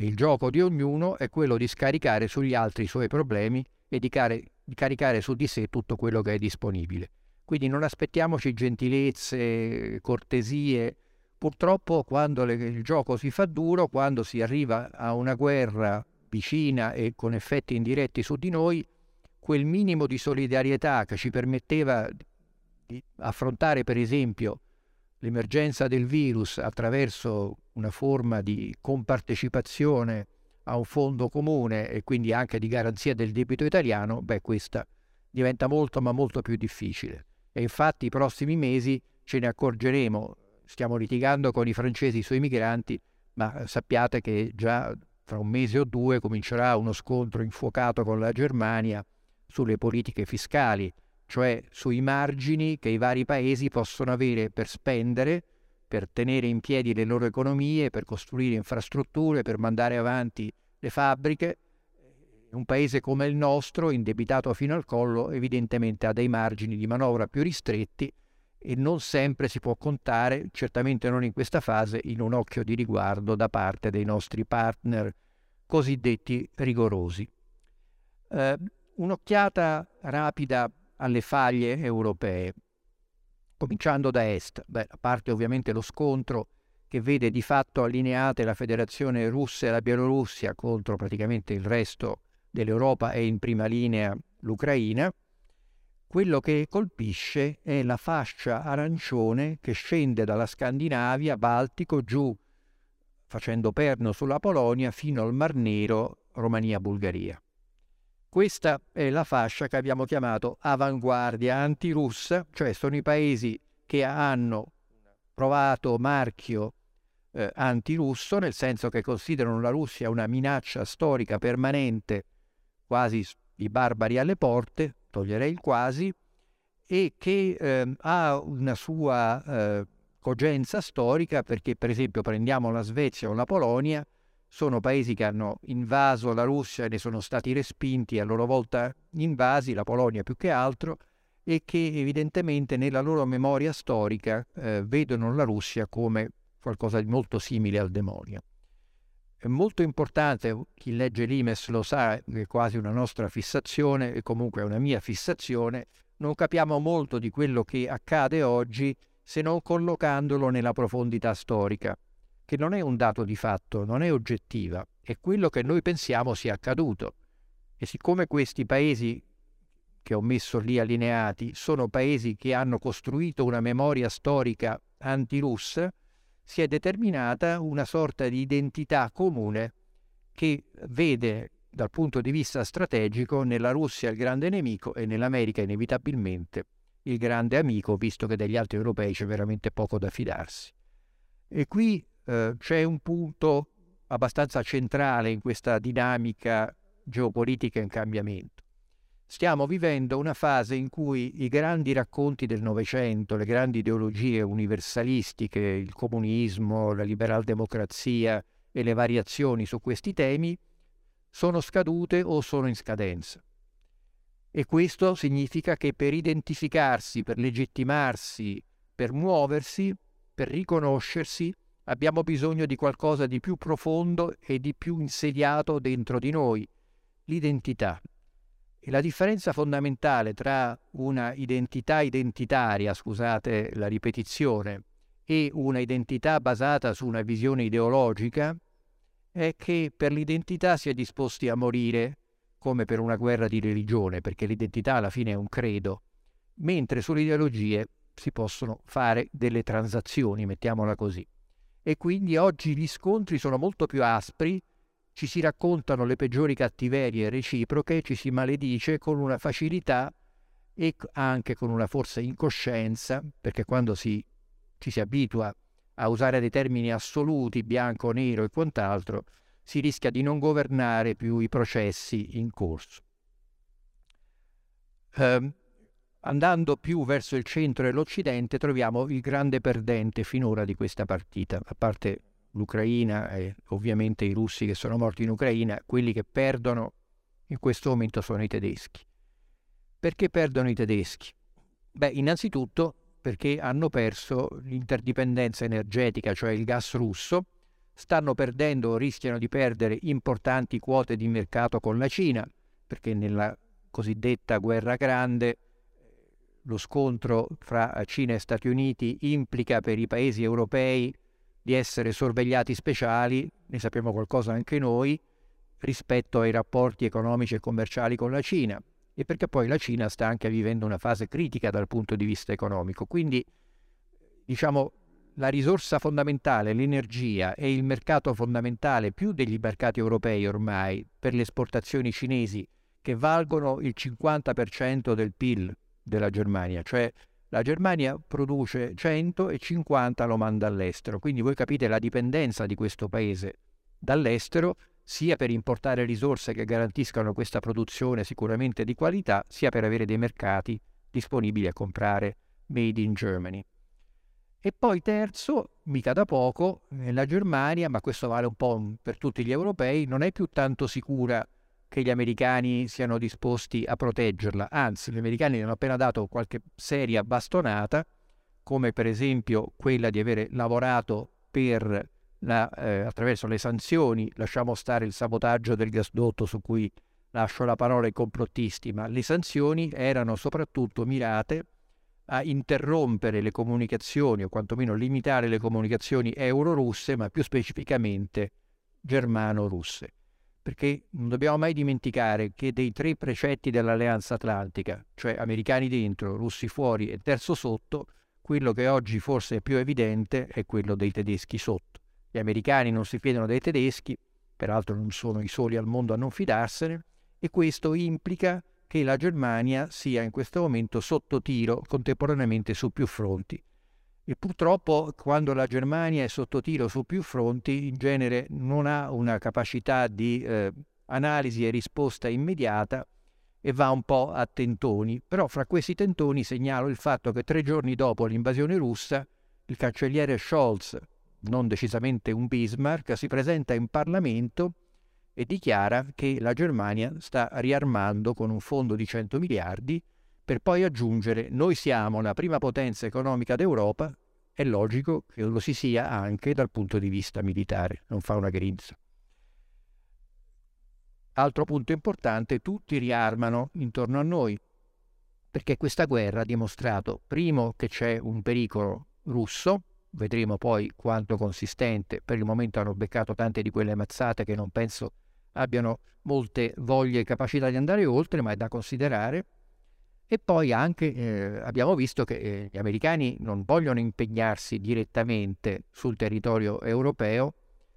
il gioco di ognuno è quello di scaricare sugli altri i suoi problemi e di, care- di caricare su di sé tutto quello che è disponibile. Quindi non aspettiamoci gentilezze, cortesie. Purtroppo quando le, il gioco si fa duro, quando si arriva a una guerra vicina e con effetti indiretti su di noi, quel minimo di solidarietà che ci permetteva di affrontare per esempio l'emergenza del virus attraverso una forma di compartecipazione a un fondo comune e quindi anche di garanzia del debito italiano, beh, questa diventa molto ma molto più difficile. E infatti i prossimi mesi ce ne accorgeremo, stiamo litigando con i francesi sui migranti, ma sappiate che già fra un mese o due comincerà uno scontro infuocato con la Germania sulle politiche fiscali, cioè sui margini che i vari paesi possono avere per spendere, per tenere in piedi le loro economie, per costruire infrastrutture, per mandare avanti le fabbriche. Un paese come il nostro, indebitato fino al collo, evidentemente ha dei margini di manovra più ristretti e non sempre si può contare, certamente non in questa fase, in un occhio di riguardo da parte dei nostri partner cosiddetti rigorosi. Eh, un'occhiata rapida alle faglie europee, cominciando da est, Beh, a parte ovviamente lo scontro che vede di fatto allineate la Federazione russa e la Bielorussia contro praticamente il resto dell'Europa e in prima linea l'Ucraina, quello che colpisce è la fascia arancione che scende dalla Scandinavia, Baltico, giù facendo perno sulla Polonia fino al Mar Nero, Romania-Bulgaria. Questa è la fascia che abbiamo chiamato avanguardia antirussa, cioè sono i paesi che hanno provato marchio eh, antirusso, nel senso che considerano la Russia una minaccia storica permanente, quasi i barbari alle porte, toglierei il quasi, e che eh, ha una sua eh, cogenza storica perché per esempio prendiamo la Svezia o la Polonia, sono paesi che hanno invaso la Russia e ne sono stati respinti a loro volta invasi, la Polonia più che altro, e che evidentemente nella loro memoria storica eh, vedono la Russia come qualcosa di molto simile al demonio. È molto importante, chi legge l'Imes lo sa, è quasi una nostra fissazione e comunque è una mia fissazione, non capiamo molto di quello che accade oggi se non collocandolo nella profondità storica, che non è un dato di fatto, non è oggettiva, è quello che noi pensiamo sia accaduto. E siccome questi paesi che ho messo lì allineati sono paesi che hanno costruito una memoria storica antirussa, si è determinata una sorta di identità comune che vede dal punto di vista strategico nella Russia il grande nemico e nell'America inevitabilmente il grande amico, visto che degli altri europei c'è veramente poco da fidarsi. E qui eh, c'è un punto abbastanza centrale in questa dinamica geopolitica in cambiamento. Stiamo vivendo una fase in cui i grandi racconti del Novecento, le grandi ideologie universalistiche, il comunismo, la liberaldemocrazia e le variazioni su questi temi sono scadute o sono in scadenza. E questo significa che per identificarsi, per legittimarsi, per muoversi, per riconoscersi, abbiamo bisogno di qualcosa di più profondo e di più insediato dentro di noi, l'identità. E la differenza fondamentale tra una identità identitaria, scusate la ripetizione, e una identità basata su una visione ideologica è che per l'identità si è disposti a morire come per una guerra di religione, perché l'identità alla fine è un credo, mentre sulle ideologie si possono fare delle transazioni, mettiamola così. E quindi oggi gli scontri sono molto più aspri ci si raccontano le peggiori cattiverie reciproche, ci si maledice con una facilità e anche con una forse incoscienza, perché quando si, ci si abitua a usare dei termini assoluti, bianco, nero e quant'altro, si rischia di non governare più i processi in corso. Eh, andando più verso il centro e l'Occidente troviamo il grande perdente finora di questa partita, a parte l'Ucraina e ovviamente i russi che sono morti in Ucraina, quelli che perdono in questo momento sono i tedeschi. Perché perdono i tedeschi? Beh, innanzitutto perché hanno perso l'interdipendenza energetica, cioè il gas russo, stanno perdendo o rischiano di perdere importanti quote di mercato con la Cina, perché nella cosiddetta guerra grande lo scontro fra Cina e Stati Uniti implica per i paesi europei di essere sorvegliati speciali, ne sappiamo qualcosa anche noi, rispetto ai rapporti economici e commerciali con la Cina e perché poi la Cina sta anche vivendo una fase critica dal punto di vista economico. Quindi, diciamo, la risorsa fondamentale, l'energia e il mercato fondamentale più degli mercati europei ormai per le esportazioni cinesi che valgono il 50% del PIL della Germania, cioè la Germania produce 100 e 50 lo manda all'estero, quindi voi capite la dipendenza di questo paese dall'estero, sia per importare risorse che garantiscano questa produzione sicuramente di qualità, sia per avere dei mercati disponibili a comprare made in Germany. E poi terzo, mica da poco, la Germania, ma questo vale un po' per tutti gli europei, non è più tanto sicura che gli americani siano disposti a proteggerla, anzi gli americani hanno appena dato qualche seria bastonata, come per esempio quella di avere lavorato per la, eh, attraverso le sanzioni, lasciamo stare il sabotaggio del gasdotto su cui lascio la parola ai complottisti, ma le sanzioni erano soprattutto mirate a interrompere le comunicazioni o quantomeno limitare le comunicazioni euro-russe, ma più specificamente germano-russe. Perché non dobbiamo mai dimenticare che dei tre precetti dell'Alleanza Atlantica, cioè americani dentro, russi fuori e terzo sotto, quello che oggi forse è più evidente è quello dei tedeschi sotto. Gli americani non si fidano dei tedeschi, peraltro non sono i soli al mondo a non fidarsene, e questo implica che la Germania sia in questo momento sotto tiro contemporaneamente su più fronti. E purtroppo quando la Germania è sotto tiro su più fronti, in genere non ha una capacità di eh, analisi e risposta immediata e va un po' a tentoni. Però fra questi tentoni segnalo il fatto che tre giorni dopo l'invasione russa, il cancelliere Scholz, non decisamente un Bismarck, si presenta in Parlamento e dichiara che la Germania sta riarmando con un fondo di 100 miliardi per poi aggiungere noi siamo la prima potenza economica d'Europa, è logico che lo si sia anche dal punto di vista militare, non fa una grinza. Altro punto importante, tutti riarmano intorno a noi, perché questa guerra ha dimostrato, primo, che c'è un pericolo russo, vedremo poi quanto consistente, per il momento hanno beccato tante di quelle mazzate che non penso abbiano molte voglie e capacità di andare oltre, ma è da considerare. E poi anche eh, abbiamo visto che eh, gli americani non vogliono impegnarsi direttamente sul territorio europeo,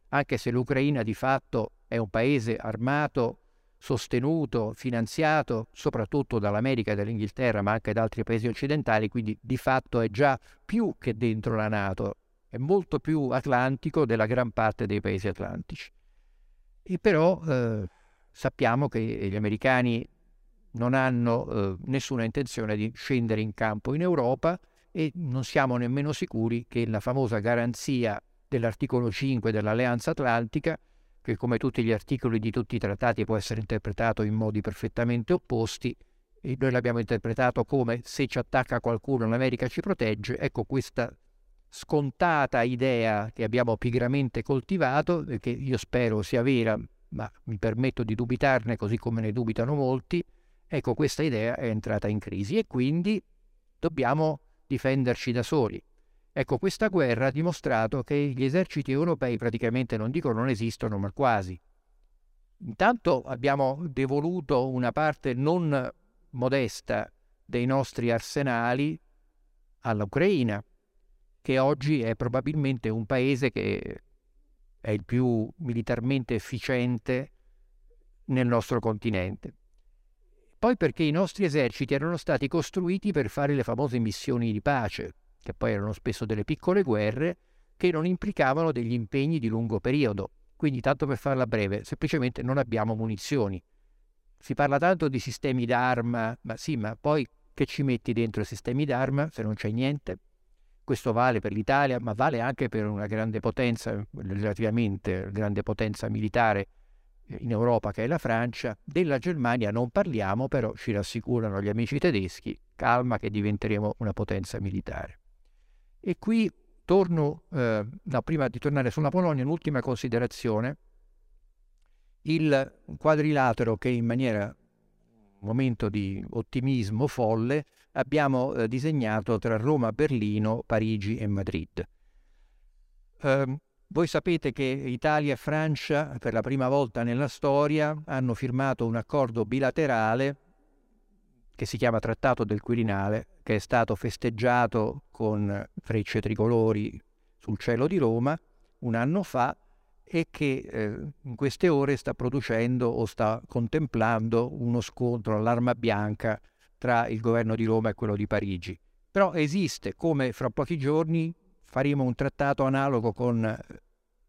anche se l'Ucraina di fatto è un paese armato, sostenuto, finanziato soprattutto dall'America e dall'Inghilterra, ma anche da altri paesi occidentali, quindi di fatto è già più che dentro la Nato, è molto più atlantico della gran parte dei paesi atlantici. E però eh, sappiamo che gli americani non hanno eh, nessuna intenzione di scendere in campo in Europa e non siamo nemmeno sicuri che la famosa garanzia dell'articolo 5 dell'Alleanza Atlantica, che come tutti gli articoli di tutti i trattati può essere interpretato in modi perfettamente opposti, e noi l'abbiamo interpretato come se ci attacca qualcuno l'America ci protegge, ecco questa scontata idea che abbiamo pigramente coltivato, che io spero sia vera, ma mi permetto di dubitarne così come ne dubitano molti, ecco questa idea è entrata in crisi e quindi dobbiamo difenderci da soli. Ecco, questa guerra ha dimostrato che gli eserciti europei praticamente non dico non esistono, ma quasi. Intanto abbiamo devoluto una parte non modesta dei nostri arsenali all'Ucraina, che oggi è probabilmente un paese che è il più militarmente efficiente nel nostro continente. Poi perché i nostri eserciti erano stati costruiti per fare le famose missioni di pace, che poi erano spesso delle piccole guerre, che non implicavano degli impegni di lungo periodo. Quindi, tanto per farla breve, semplicemente non abbiamo munizioni. Si parla tanto di sistemi d'arma, ma sì, ma poi che ci metti dentro i sistemi d'arma se non c'è niente? Questo vale per l'Italia, ma vale anche per una grande potenza, relativamente grande potenza militare in Europa che è la Francia. Della Germania non parliamo, però ci rassicurano gli amici tedeschi, calma che diventeremo una potenza militare. E qui torno, eh, no, prima di tornare sulla Polonia, un'ultima considerazione. Il quadrilatero che in maniera, un momento di ottimismo folle, abbiamo eh, disegnato tra Roma, Berlino, Parigi e Madrid. Eh, voi sapete che Italia e Francia per la prima volta nella storia hanno firmato un accordo bilaterale che si chiama Trattato del Quirinale, che è stato festeggiato con frecce tricolori sul cielo di Roma un anno fa e che eh, in queste ore sta producendo o sta contemplando uno scontro all'arma bianca tra il governo di Roma e quello di Parigi. Però esiste, come fra pochi giorni faremo un trattato analogo con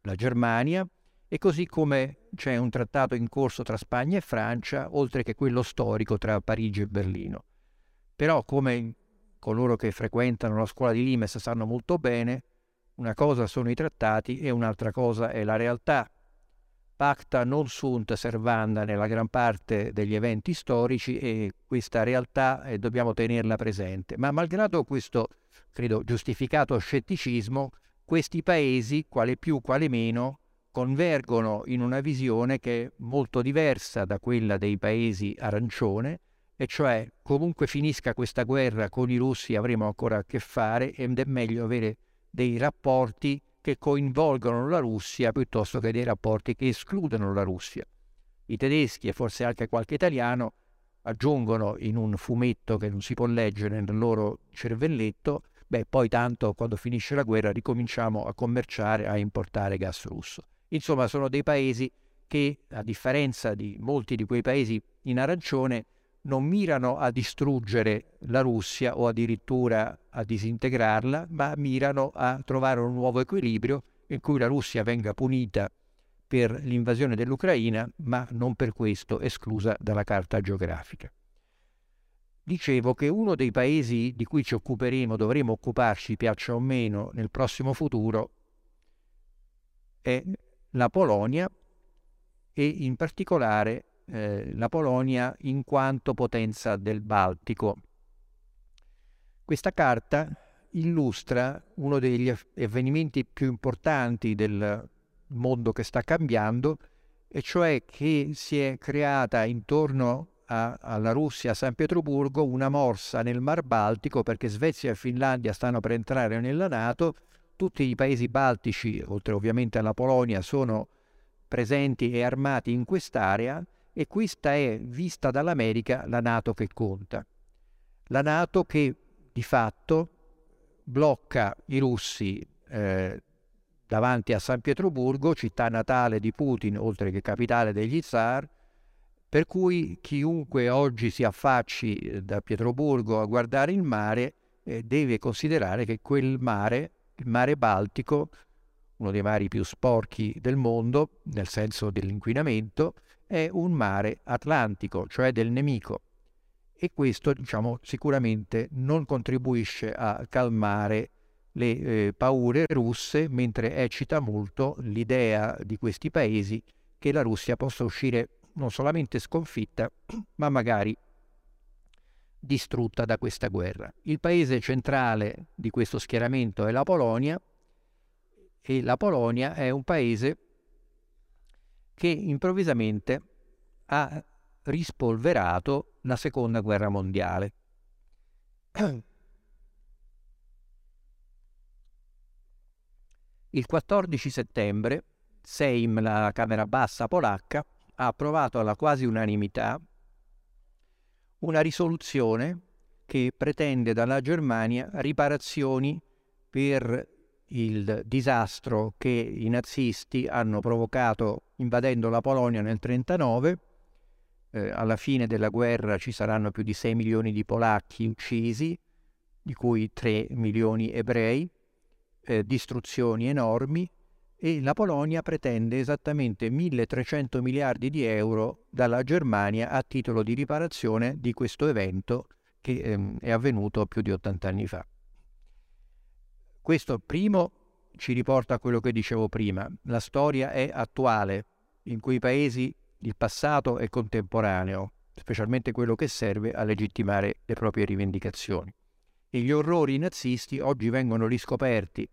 la Germania e così come c'è un trattato in corso tra Spagna e Francia, oltre che quello storico tra Parigi e Berlino. Però come coloro che frequentano la scuola di Limes sanno molto bene, una cosa sono i trattati e un'altra cosa è la realtà. Pacta non sunt servanda nella gran parte degli eventi storici e questa realtà eh, dobbiamo tenerla presente. Ma malgrado questo, credo, giustificato scetticismo, questi paesi, quale più, quale meno, convergono in una visione che è molto diversa da quella dei paesi arancione, e cioè comunque finisca questa guerra con i russi avremo ancora a che fare ed è meglio avere dei rapporti che coinvolgono la Russia piuttosto che dei rapporti che escludono la Russia. I tedeschi e forse anche qualche italiano aggiungono in un fumetto che non si può leggere nel loro cervelletto, beh poi tanto quando finisce la guerra ricominciamo a commerciare, a importare gas russo. Insomma sono dei paesi che a differenza di molti di quei paesi in arancione non mirano a distruggere la Russia o addirittura a disintegrarla, ma mirano a trovare un nuovo equilibrio in cui la Russia venga punita per l'invasione dell'Ucraina, ma non per questo esclusa dalla carta geografica. Dicevo che uno dei paesi di cui ci occuperemo, dovremo occuparci, piaccia o meno, nel prossimo futuro, è la Polonia e in particolare eh, la Polonia in quanto potenza del Baltico. Questa carta illustra uno degli avvenimenti più importanti del mondo che sta cambiando, e cioè che si è creata intorno a, alla Russia, a San Pietroburgo, una morsa nel Mar Baltico perché Svezia e Finlandia stanno per entrare nella Nato, tutti i paesi baltici, oltre ovviamente alla Polonia, sono presenti e armati in quest'area e questa è vista dall'America la Nato che conta. La Nato che di fatto blocca i russi eh, davanti a San Pietroburgo, città natale di Putin, oltre che capitale degli zar, per cui chiunque oggi si affacci eh, da Pietroburgo a guardare il mare eh, deve considerare che quel mare, il mare Baltico, uno dei mari più sporchi del mondo, nel senso dell'inquinamento, è un mare atlantico, cioè del nemico. E questo, diciamo, sicuramente non contribuisce a calmare le eh, paure russe, mentre eccita molto l'idea di questi paesi che la Russia possa uscire non solamente sconfitta, [clears throat] ma magari distrutta da questa guerra. Il paese centrale di questo schieramento è la Polonia e la Polonia è un paese che improvvisamente ha rispolverato la seconda guerra mondiale. [clears throat] Il 14 settembre Sejm, la Camera Bassa polacca, ha approvato alla quasi unanimità una risoluzione che pretende dalla Germania riparazioni per il disastro che i nazisti hanno provocato invadendo la Polonia nel 1939. Eh, alla fine della guerra ci saranno più di 6 milioni di polacchi uccisi, di cui 3 milioni ebrei, eh, distruzioni enormi e la Polonia pretende esattamente 1300 miliardi di euro dalla Germania a titolo di riparazione di questo evento che ehm, è avvenuto più di 80 anni fa. Questo primo ci riporta a quello che dicevo prima, la storia è attuale, in quei paesi il passato è contemporaneo, specialmente quello che serve a legittimare le proprie rivendicazioni. E gli orrori nazisti oggi vengono riscoperti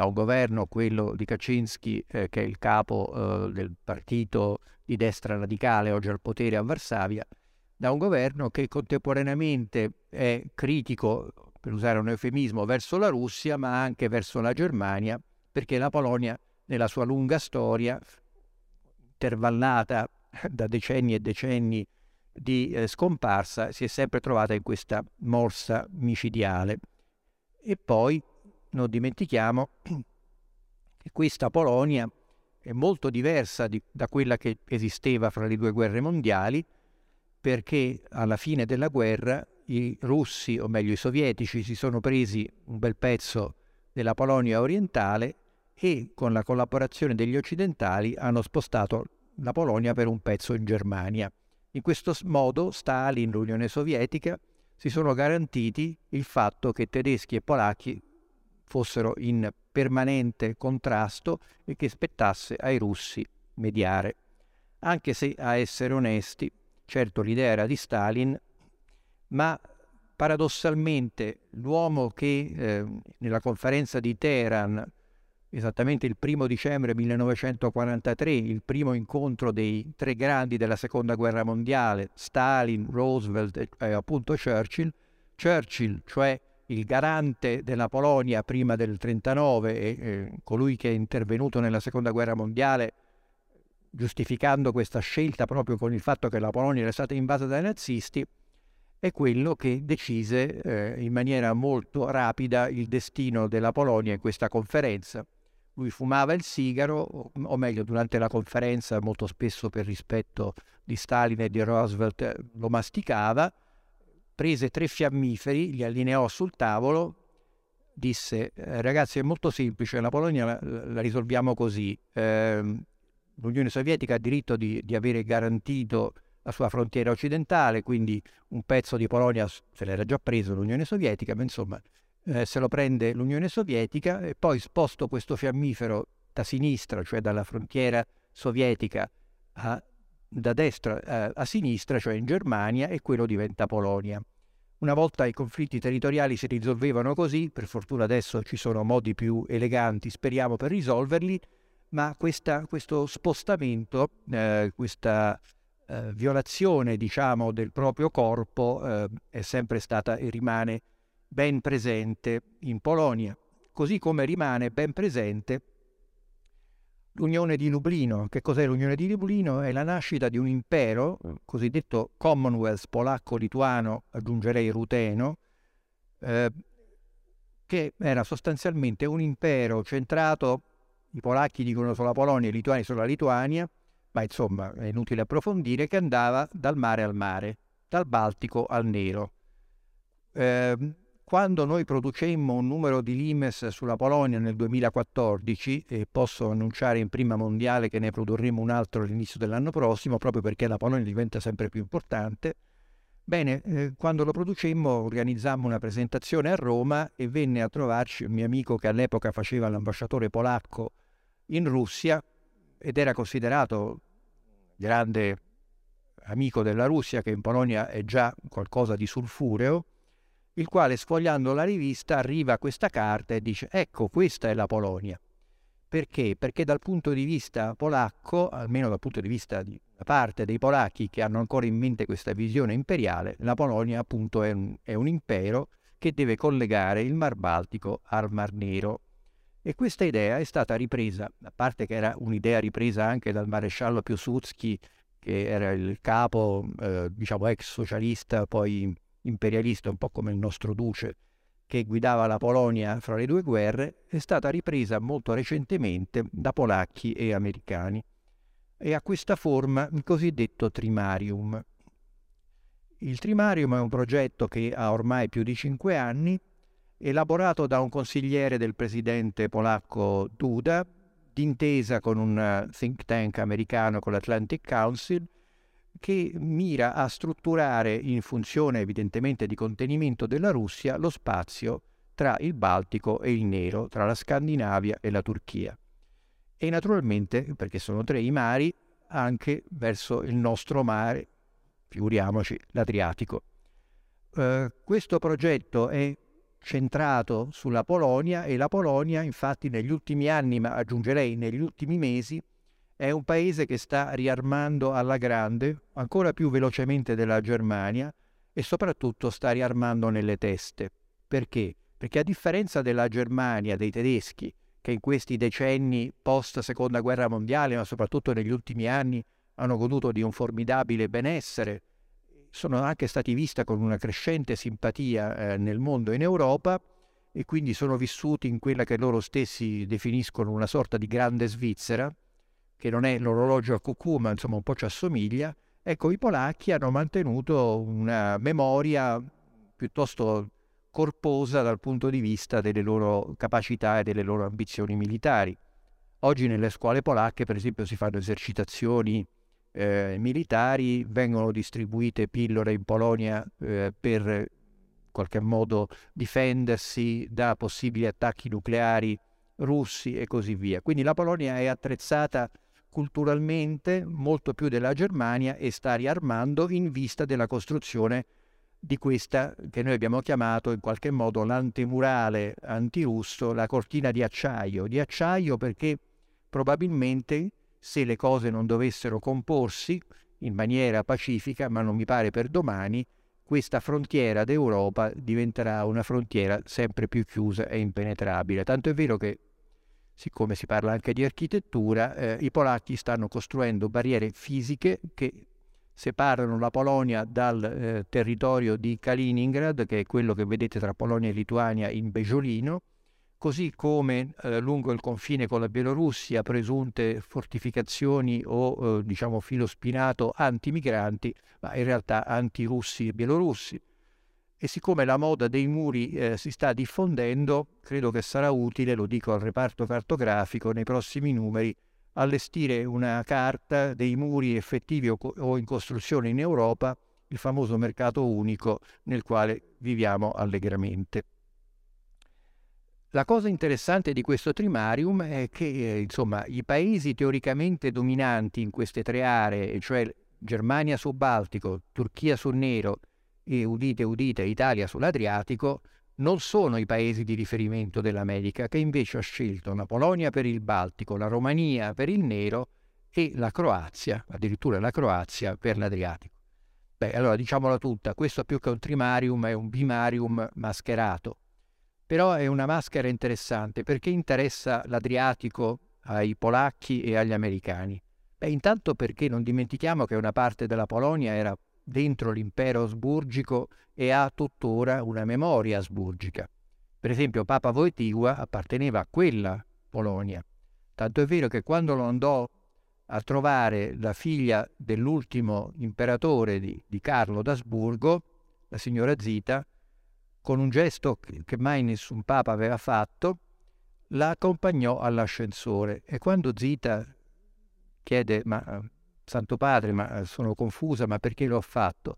da un governo, quello di Kaczynski, eh, che è il capo eh, del partito di destra radicale oggi al potere a Varsavia, da un governo che contemporaneamente è critico per usare un eufemismo, verso la Russia, ma anche verso la Germania, perché la Polonia, nella sua lunga storia, intervallata da decenni e decenni di eh, scomparsa, si è sempre trovata in questa morsa micidiale. E poi non dimentichiamo che questa Polonia è molto diversa di, da quella che esisteva fra le due guerre mondiali, perché alla fine della guerra i russi, o meglio i sovietici, si sono presi un bel pezzo della Polonia orientale e con la collaborazione degli occidentali hanno spostato la Polonia per un pezzo in Germania. In questo modo Stalin, l'Unione Sovietica, si sono garantiti il fatto che tedeschi e polacchi fossero in permanente contrasto e che spettasse ai russi mediare. Anche se, a essere onesti, certo l'idea era di Stalin, ma paradossalmente l'uomo che eh, nella conferenza di Teheran esattamente il primo dicembre 1943, il primo incontro dei tre grandi della seconda guerra mondiale, Stalin, Roosevelt e eh, appunto Churchill, Churchill, cioè il garante della Polonia prima del 1939 e eh, colui che è intervenuto nella seconda guerra mondiale giustificando questa scelta proprio con il fatto che la Polonia era stata invasa dai nazisti, è quello che decise eh, in maniera molto rapida il destino della Polonia in questa conferenza. Lui fumava il sigaro, o meglio durante la conferenza molto spesso per rispetto di Stalin e di Roosevelt eh, lo masticava, prese tre fiammiferi, li allineò sul tavolo, disse eh, ragazzi è molto semplice, la Polonia la, la risolviamo così, eh, l'Unione Sovietica ha diritto di, di avere garantito la sua frontiera occidentale, quindi un pezzo di Polonia se l'era già preso l'Unione Sovietica, ma insomma eh, se lo prende l'Unione Sovietica e poi sposto questo fiammifero da sinistra, cioè dalla frontiera sovietica, a, da destra a, eh, a sinistra, cioè in Germania, e quello diventa Polonia. Una volta i conflitti territoriali si risolvevano così, per fortuna adesso ci sono modi più eleganti, speriamo, per risolverli, ma questa, questo spostamento, eh, questa eh, violazione, diciamo, del proprio corpo eh, è sempre stata e rimane ben presente in Polonia, così come rimane ben presente l'Unione di Lublino. Che cos'è l'Unione di Lublino? È la nascita di un impero, cosiddetto Commonwealth polacco-lituano, aggiungerei ruteno, eh, che era sostanzialmente un impero centrato, i polacchi dicono sulla Polonia, i lituani sulla Lituania, ma insomma è inutile approfondire, che andava dal mare al mare, dal Baltico al Nero. Eh, quando noi producemmo un numero di Limes sulla Polonia nel 2014, e posso annunciare in prima mondiale che ne produrremo un altro all'inizio dell'anno prossimo, proprio perché la Polonia diventa sempre più importante, bene, eh, quando lo producemmo organizzammo una presentazione a Roma e venne a trovarci un mio amico che all'epoca faceva l'ambasciatore polacco in Russia ed era considerato grande amico della Russia, che in Polonia è già qualcosa di sulfureo, il quale sfogliando la rivista arriva a questa carta e dice ecco questa è la Polonia. Perché? Perché dal punto di vista polacco, almeno dal punto di vista di parte dei polacchi che hanno ancora in mente questa visione imperiale, la Polonia appunto è un, è un impero che deve collegare il Mar Baltico al Mar Nero. E questa idea è stata ripresa, a parte che era un'idea ripresa anche dal maresciallo Piłsudski, che era il capo, eh, diciamo, ex socialista, poi imperialista, un po' come il nostro duce, che guidava la Polonia fra le due guerre, è stata ripresa molto recentemente da polacchi e americani e ha questa forma il cosiddetto trimarium. Il trimarium è un progetto che ha ormai più di cinque anni, elaborato da un consigliere del presidente polacco Duda, d'intesa con un think tank americano, con l'Atlantic Council, che mira a strutturare, in funzione evidentemente di contenimento della Russia, lo spazio tra il Baltico e il Nero, tra la Scandinavia e la Turchia. E naturalmente, perché sono tre i mari, anche verso il nostro mare, figuriamoci, l'Adriatico. Uh, questo progetto è centrato sulla Polonia e la Polonia infatti negli ultimi anni, ma aggiungerei negli ultimi mesi, è un paese che sta riarmando alla grande, ancora più velocemente della Germania, e soprattutto sta riarmando nelle teste. Perché? Perché a differenza della Germania, dei tedeschi, che in questi decenni post seconda guerra mondiale, ma soprattutto negli ultimi anni, hanno goduto di un formidabile benessere, sono anche stati visti con una crescente simpatia eh, nel mondo e in Europa e quindi sono vissuti in quella che loro stessi definiscono una sorta di grande Svizzera, che non è l'orologio a cucù, ma insomma un po' ci assomiglia, ecco i polacchi hanno mantenuto una memoria piuttosto corposa dal punto di vista delle loro capacità e delle loro ambizioni militari. Oggi nelle scuole polacche, per esempio, si fanno esercitazioni eh, militari, vengono distribuite pillole in Polonia eh, per in qualche modo difendersi da possibili attacchi nucleari russi e così via. Quindi la Polonia è attrezzata culturalmente molto più della Germania e sta riarmando in vista della costruzione di questa che noi abbiamo chiamato in qualche modo l'antemurale antirusso, la cortina di acciaio. Di acciaio perché probabilmente se le cose non dovessero comporsi in maniera pacifica, ma non mi pare per domani, questa frontiera d'Europa diventerà una frontiera sempre più chiusa e impenetrabile. Tanto è vero che, siccome si parla anche di architettura, eh, i polacchi stanno costruendo barriere fisiche che separano la Polonia dal eh, territorio di Kaliningrad, che è quello che vedete tra Polonia e Lituania in Beggiolino, così come eh, lungo il confine con la Bielorussia presunte fortificazioni o eh, diciamo filo spinato anti-migranti, ma in realtà anti-russi e bielorussi. E siccome la moda dei muri eh, si sta diffondendo, credo che sarà utile, lo dico al reparto cartografico, nei prossimi numeri, allestire una carta dei muri effettivi o, o in costruzione in Europa, il famoso mercato unico nel quale viviamo allegramente. La cosa interessante di questo trimarium è che eh, insomma, i paesi teoricamente dominanti in queste tre aree, cioè Germania sul Baltico, Turchia sul Nero e udite udite Italia sull'Adriatico, non sono i paesi di riferimento dell'America, che invece ha scelto la Polonia per il Baltico, la Romania per il Nero e la Croazia, addirittura la Croazia per l'Adriatico. Beh, allora diciamola tutta, questo più che un trimarium è un bimarium mascherato però è una maschera interessante perché interessa l'Adriatico ai polacchi e agli americani. Beh, intanto perché non dimentichiamo che una parte della Polonia era dentro l'impero asburgico e ha tuttora una memoria asburgica. Per esempio Papa Wojtyła apparteneva a quella Polonia. Tanto è vero che quando lo andò a trovare la figlia dell'ultimo imperatore di, di Carlo d'Asburgo, la signora Zita, con un gesto che mai nessun papa aveva fatto, la accompagnò all'ascensore e quando Zita chiede, ma Santo Padre, ma sono confusa, ma perché l'ho fatto?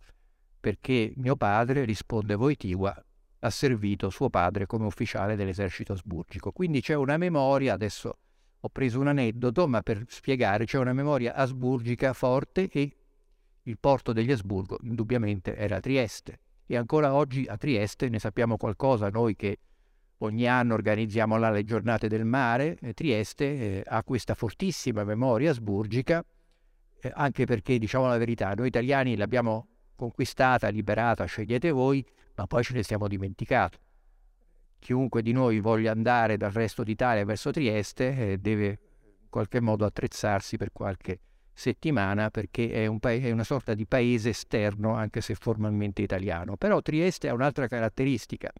Perché mio padre, risponde Voitigua, ha servito suo padre come ufficiale dell'esercito asburgico. Quindi c'è una memoria, adesso ho preso un aneddoto, ma per spiegare c'è una memoria asburgica forte e il porto degli Asburgo indubbiamente era Trieste e ancora oggi a Trieste ne sappiamo qualcosa noi che ogni anno organizziamo là le giornate del mare, eh, Trieste eh, ha questa fortissima memoria asburgica, eh, anche perché diciamo la verità, noi italiani l'abbiamo conquistata, liberata, scegliete voi, ma poi ce ne siamo dimenticati. Chiunque di noi voglia andare dal resto d'Italia verso Trieste eh, deve in qualche modo attrezzarsi per qualche settimana perché è, un pa- è, una sorta di paese esterno anche se formalmente italiano. Però Trieste ha un'altra caratteristica,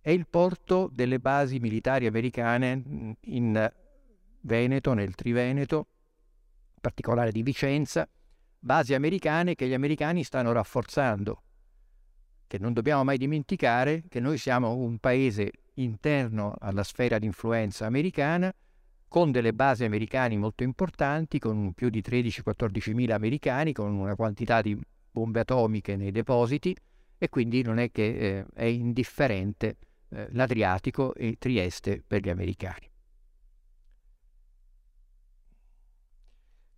è il porto delle basi militari americane in Veneto, nel Triveneto, particolare di Vicenza, basi americane che gli americani stanno rafforzando, che non dobbiamo mai dimenticare che noi siamo un paese interno alla sfera di influenza americana, con delle basi americane molto importanti, con più di 13-14 mila americani, con una quantità di bombe atomiche nei depositi e quindi non è che eh, è indifferente eh, l'Adriatico e Trieste per gli americani.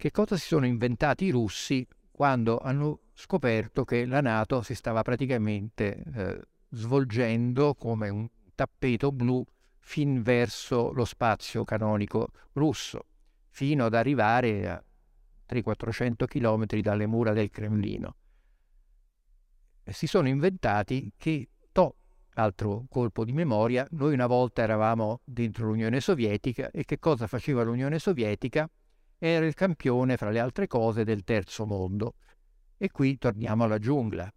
Che cosa si sono inventati i russi quando hanno scoperto che la Nato si stava praticamente eh, svolgendo come un tappeto blu fin verso lo spazio canonico russo, fino ad arrivare a 300-400 km dalle mura del Cremlino. Si sono inventati che, to, altro colpo di memoria, noi una volta eravamo dentro l'Unione Sovietica e che cosa faceva l'Unione Sovietica? Era il campione, fra le altre cose, del terzo mondo. E qui torniamo alla giungla.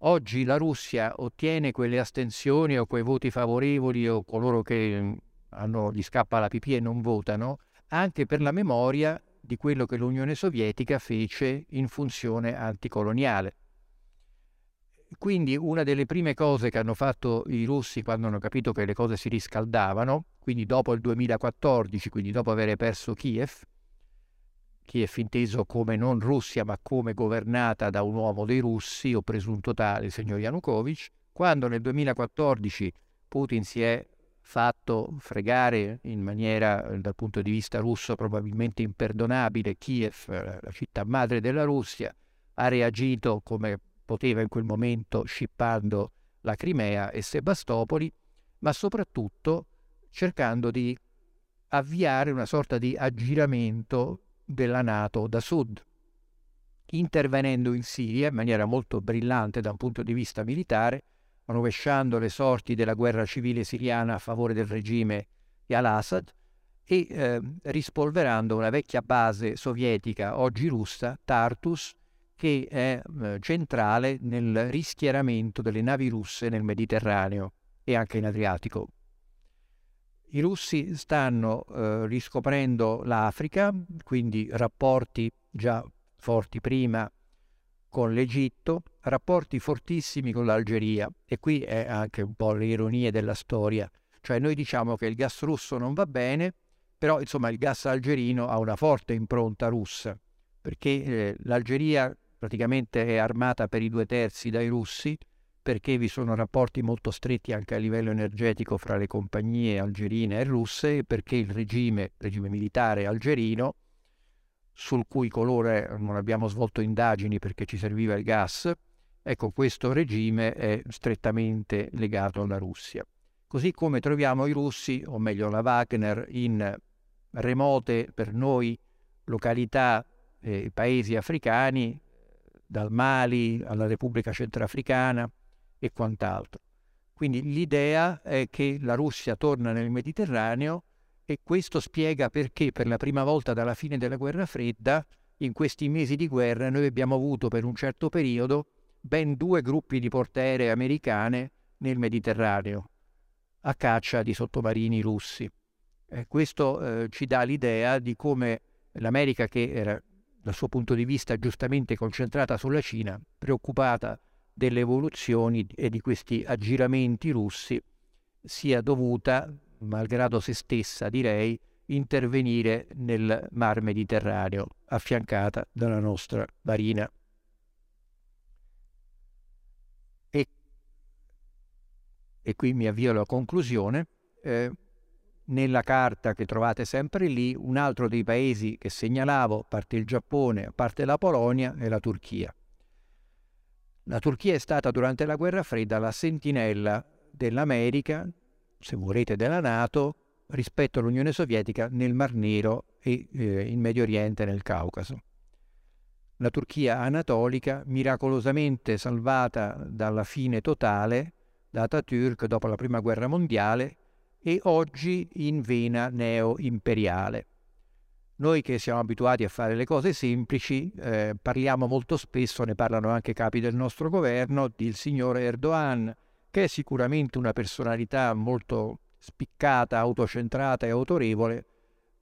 Oggi la Russia ottiene quelle astensioni o quei voti favorevoli o coloro che mm, hanno, gli scappa la pipì e non votano, anche per la memoria di quello che l'Unione Sovietica fece in funzione anticoloniale. quindi una delle prime cose che hanno fatto i russi quando hanno capito che le cose si riscaldavano, quindi dopo il 2014, quindi dopo aver perso Kiev, Kiev inteso come non Russia ma come governata da un uomo dei russi o presunto tale, il signor Yanukovych, quando nel 2014 Putin si è fatto fregare in maniera dal punto di vista russo probabilmente imperdonabile Kiev, la città madre della Russia, ha reagito come poteva in quel momento scippando la Crimea e Sebastopoli, ma soprattutto cercando di avviare una sorta di aggiramento della Nato da sud, intervenendo in Siria in maniera molto brillante da un punto di vista militare, rovesciando le sorti della guerra civile siriana a favore del regime di al-Assad e eh, rispolverando una vecchia base sovietica, oggi russa, Tartus, che è eh, centrale nel rischieramento delle navi russe nel Mediterraneo e anche in Adriatico. I russi stanno eh, riscoprendo l'Africa, quindi rapporti già forti prima con l'Egitto, rapporti fortissimi con l'Algeria. E qui è anche un po' l'ironia della storia, cioè noi diciamo che il gas russo non va bene, però insomma il gas algerino ha una forte impronta russa, perché eh, l'Algeria praticamente è armata per i due terzi dai russi, perché vi sono rapporti molto stretti anche a livello energetico fra le compagnie algerine e russe, perché il regime, regime militare algerino, sul cui colore non abbiamo svolto indagini perché ci serviva il gas, ecco questo regime è strettamente legato alla Russia. Così come troviamo i russi, o meglio la Wagner, in remote per noi località e paesi africani dal Mali alla Repubblica Centrafricana e quant'altro. Quindi l'idea è che la Russia torna nel Mediterraneo e questo spiega perché per la prima volta dalla fine della guerra fredda, in questi mesi di guerra, noi abbiamo avuto per un certo periodo ben due gruppi di portaerei americane nel Mediterraneo, a caccia di sottomarini russi. E questo eh, ci dà l'idea di come l'America, che era dal suo punto di vista giustamente concentrata sulla Cina, preoccupata delle evoluzioni e di questi aggiramenti russi, sia dovuta, malgrado se stessa direi, intervenire nel mar Mediterraneo, affiancata dalla nostra marina. E, e qui mi avvio alla conclusione. Eh, nella carta che trovate sempre lì, un altro dei paesi che segnalavo, a parte il Giappone, a parte la Polonia, è la Turchia. La Turchia è stata durante la guerra fredda la sentinella dell'America, se volete della Nato, rispetto all'Unione Sovietica nel Mar Nero e eh, in Medio Oriente e nel Caucaso. La Turchia anatolica, miracolosamente salvata dalla fine totale da Ataturk dopo la Prima Guerra Mondiale, e oggi in vena neo-imperiale. Noi che siamo abituati a fare le cose semplici, eh, parliamo molto spesso, ne parlano anche capi del nostro governo, del signore Erdogan, che è sicuramente una personalità molto spiccata, autocentrata e autorevole,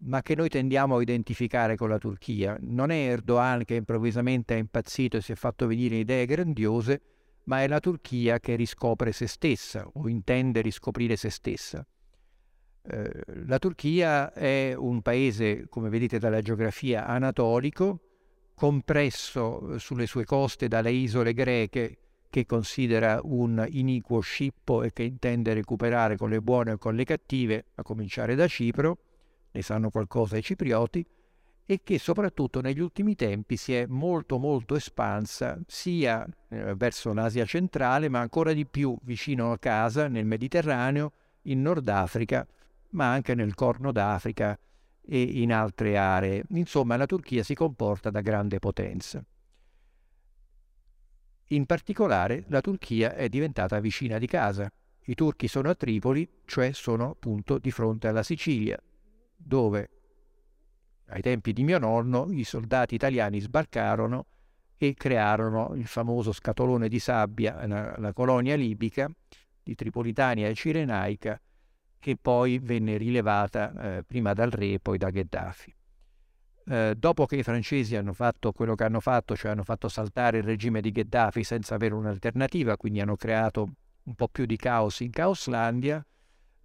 ma che noi tendiamo a identificare con la Turchia. Non è Erdogan che improvvisamente è impazzito e si è fatto venire idee grandiose, ma è la Turchia che riscopre se stessa o intende riscoprire se stessa. Eh, la Turchia è un paese, come vedete dalla geografia, anatolico, compresso eh, sulle sue coste dalle isole greche che considera un iniquo scippo e che intende recuperare con le buone e con le cattive, a cominciare da Cipro, ne sanno qualcosa i ciprioti, e che soprattutto negli ultimi tempi si è molto molto espansa sia eh, verso l'Asia centrale, ma ancora di più vicino a casa, nel Mediterraneo, in Nord Africa, ma anche nel Corno d'Africa e in altre aree. Insomma, la Turchia si comporta da grande potenza. In particolare, la Turchia è diventata vicina di casa. I turchi sono a Tripoli, cioè sono appunto di fronte alla Sicilia, dove ai tempi di mio nonno i soldati italiani sbarcarono e crearono il famoso scatolone di sabbia, la, la colonia libica di Tripolitania e Cirenaica, che poi venne rilevata eh, prima dal re e poi da Gheddafi. eh, dopo che i francesi hanno fatto quello che hanno fatto, cioè hanno fatto saltare il regime di Gheddafi senza avere un'alternativa, quindi hanno creato un po' più di caos in Caoslandia,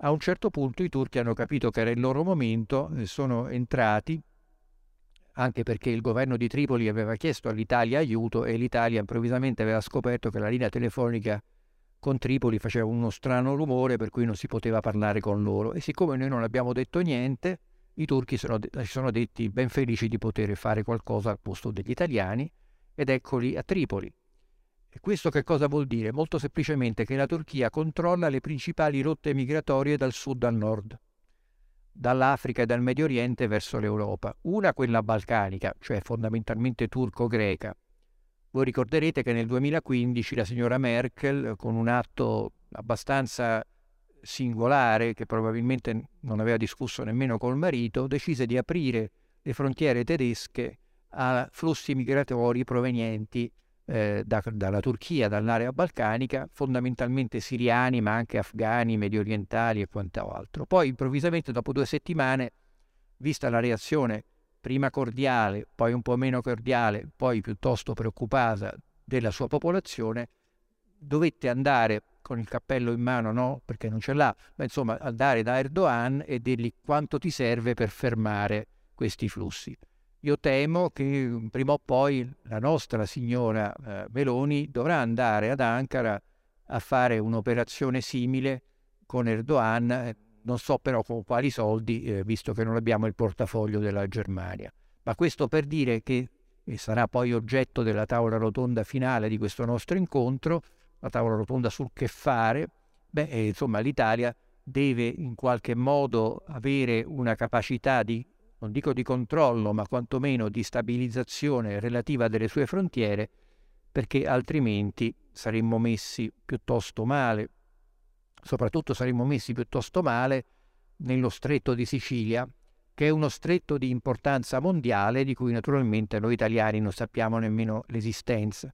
a un certo punto i turchi hanno capito che era il loro momento sono entrati, anche perché il governo di Tripoli aveva chiesto all'Italia aiuto e l'Italia improvvisamente aveva scoperto che la linea telefonica con Tripoli faceva uno strano rumore per cui non si poteva parlare con loro e siccome noi non abbiamo detto niente, i turchi sono, si sono detti ben felici di poter fare qualcosa al posto degli italiani ed eccoli a Tripoli. E questo che cosa vuol dire? Molto semplicemente che la Turchia controlla le principali rotte migratorie dal sud al nord, dall'Africa e dal Medio Oriente verso l'Europa. Una quella balcanica, cioè fondamentalmente turco-greca. Voi ricorderete che nel 2015 la signora Merkel, con un atto abbastanza singolare, che probabilmente non aveva discusso nemmeno col marito, decise di aprire le frontiere tedesche a flussi migratori provenienti eh, da, dalla Turchia, dall'area balcanica, fondamentalmente siriani, ma anche afghani, medio orientali e quant'altro. Poi improvvisamente, dopo due settimane, vista la reazione prima cordiale, poi un po' meno cordiale, poi piuttosto preoccupata della sua popolazione, dovette andare con il cappello in mano, no, perché non ce l'ha, ma insomma andare da Erdogan e dirgli quanto ti serve per fermare questi flussi. Io temo che prima o poi la nostra signora eh, Meloni dovrà andare ad Ankara a fare un'operazione simile con Erdogan, eh, non so però con quali soldi, eh, visto che non abbiamo il portafoglio della Germania. Ma questo per dire che, e sarà poi oggetto della tavola rotonda finale di questo nostro incontro, la tavola rotonda sul che fare, beh, eh, insomma l'Italia deve in qualche modo avere una capacità di non dico di controllo, ma quantomeno di stabilizzazione relativa delle sue frontiere, perché altrimenti saremmo messi piuttosto male, soprattutto saremmo messi piuttosto male nello stretto di Sicilia, che è uno stretto di importanza mondiale di cui naturalmente noi italiani non sappiamo nemmeno l'esistenza.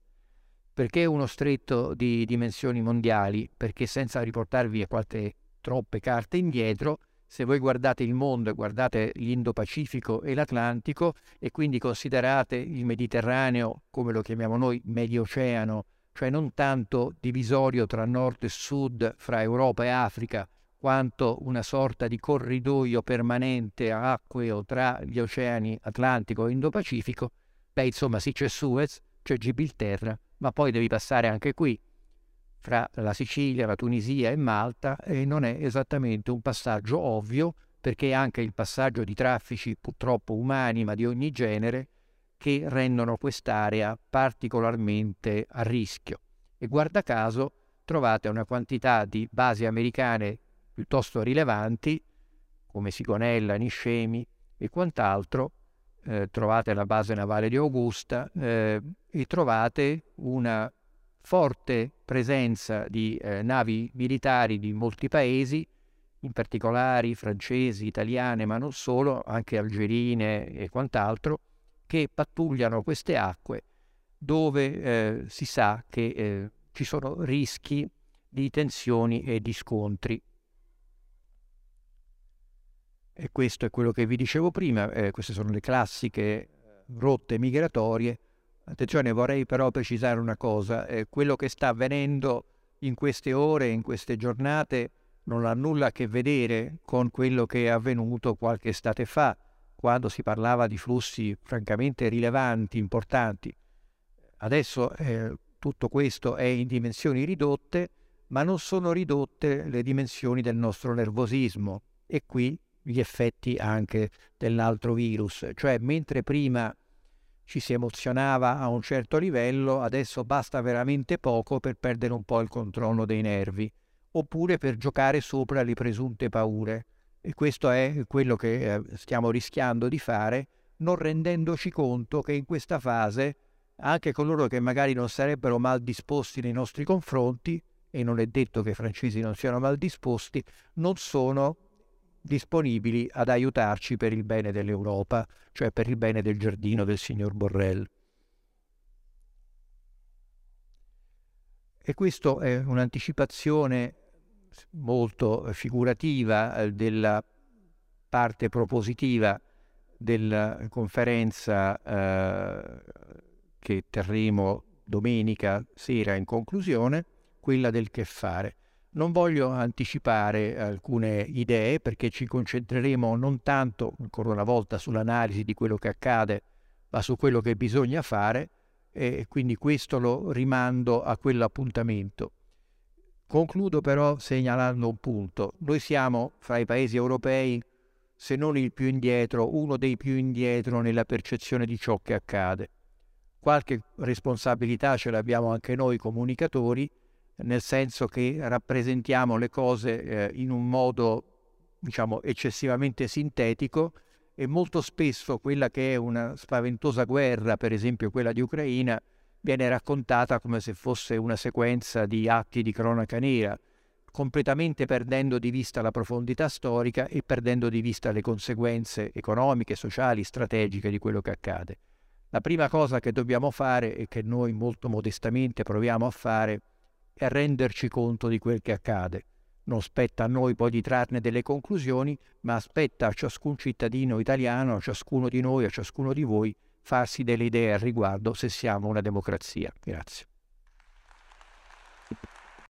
Perché è uno stretto di dimensioni mondiali? Perché senza riportarvi qualche troppe carte indietro, se voi guardate il mondo e guardate l'Indo-Pacifico e l'Atlantico e quindi considerate il Mediterraneo, come lo chiamiamo noi, medio oceano, cioè non tanto divisorio tra nord e sud, fra Europa e Africa, quanto una sorta di corridoio permanente acqueo tra gli oceani Atlantico e Indo-Pacifico, beh insomma sì c'è Suez, c'è Gibilterra, ma poi devi passare anche qui fra la Sicilia, la Tunisia e Malta e non è esattamente un passaggio ovvio perché anche il passaggio di traffici purtroppo umani ma di ogni genere che rendono quest'area particolarmente a rischio. E guarda caso trovate una quantità di basi americane piuttosto rilevanti come Sigonella, Niscemi e quant'altro, eh, trovate la base navale di Augusta eh, e trovate una forte presenza di eh, navi militari di molti paesi, in particolare francesi, italiane, ma non solo, anche algerine e quant'altro, che pattugliano queste acque dove eh, si sa che eh, ci sono rischi di tensioni e di scontri. E questo è quello che vi dicevo prima, eh, queste sono le classiche rotte migratorie Attenzione, vorrei però precisare una cosa, eh, quello che sta avvenendo in queste ore, in queste giornate, non ha nulla a che vedere con quello che è avvenuto qualche estate fa, quando si parlava di flussi francamente rilevanti, importanti. Adesso eh, tutto questo è in dimensioni ridotte, ma non sono ridotte le dimensioni del nostro nervosismo e qui gli effetti anche dell'altro virus, cioè mentre prima ci si emozionava a un certo livello, adesso basta veramente poco per perdere un po' il controllo dei nervi, oppure per giocare sopra le presunte paure. E questo è quello che eh, stiamo rischiando di fare, non rendendoci conto che in questa fase anche coloro che magari non sarebbero mal disposti nei nostri confronti, e non è detto che i francesi non siano mal disposti, non sono disponibili ad aiutarci per il bene dell'Europa, cioè per il bene del giardino del signor Borrell. E questa è un'anticipazione molto figurativa eh, della parte propositiva della conferenza eh, che terremo domenica sera in conclusione, quella del che fare. Non voglio anticipare alcune idee perché ci concentreremo non tanto, ancora una volta, sull'analisi di quello che accade, ma su quello che bisogna fare e quindi questo lo rimando a quell'appuntamento. Concludo però segnalando un punto. Noi siamo fra i paesi europei, se non il più indietro, uno dei più indietro nella percezione di ciò che accade. Qualche responsabilità ce l'abbiamo anche noi comunicatori, nel senso che rappresentiamo le cose eh, in un modo, diciamo, eccessivamente sintetico e molto spesso quella che è una spaventosa guerra, per esempio quella di Ucraina, viene raccontata come se fosse una sequenza di atti di cronaca nera, completamente perdendo di vista la profondità storica e perdendo di vista le conseguenze economiche, sociali, strategiche di quello che accade. La prima cosa che dobbiamo fare e che noi molto modestamente proviamo a fare e renderci conto di quel che accade. Non spetta a noi poi di trarne delle conclusioni, ma aspetta a ciascun cittadino italiano, a ciascuno di noi, a ciascuno di voi, farsi delle idee al riguardo se siamo una democrazia. Grazie.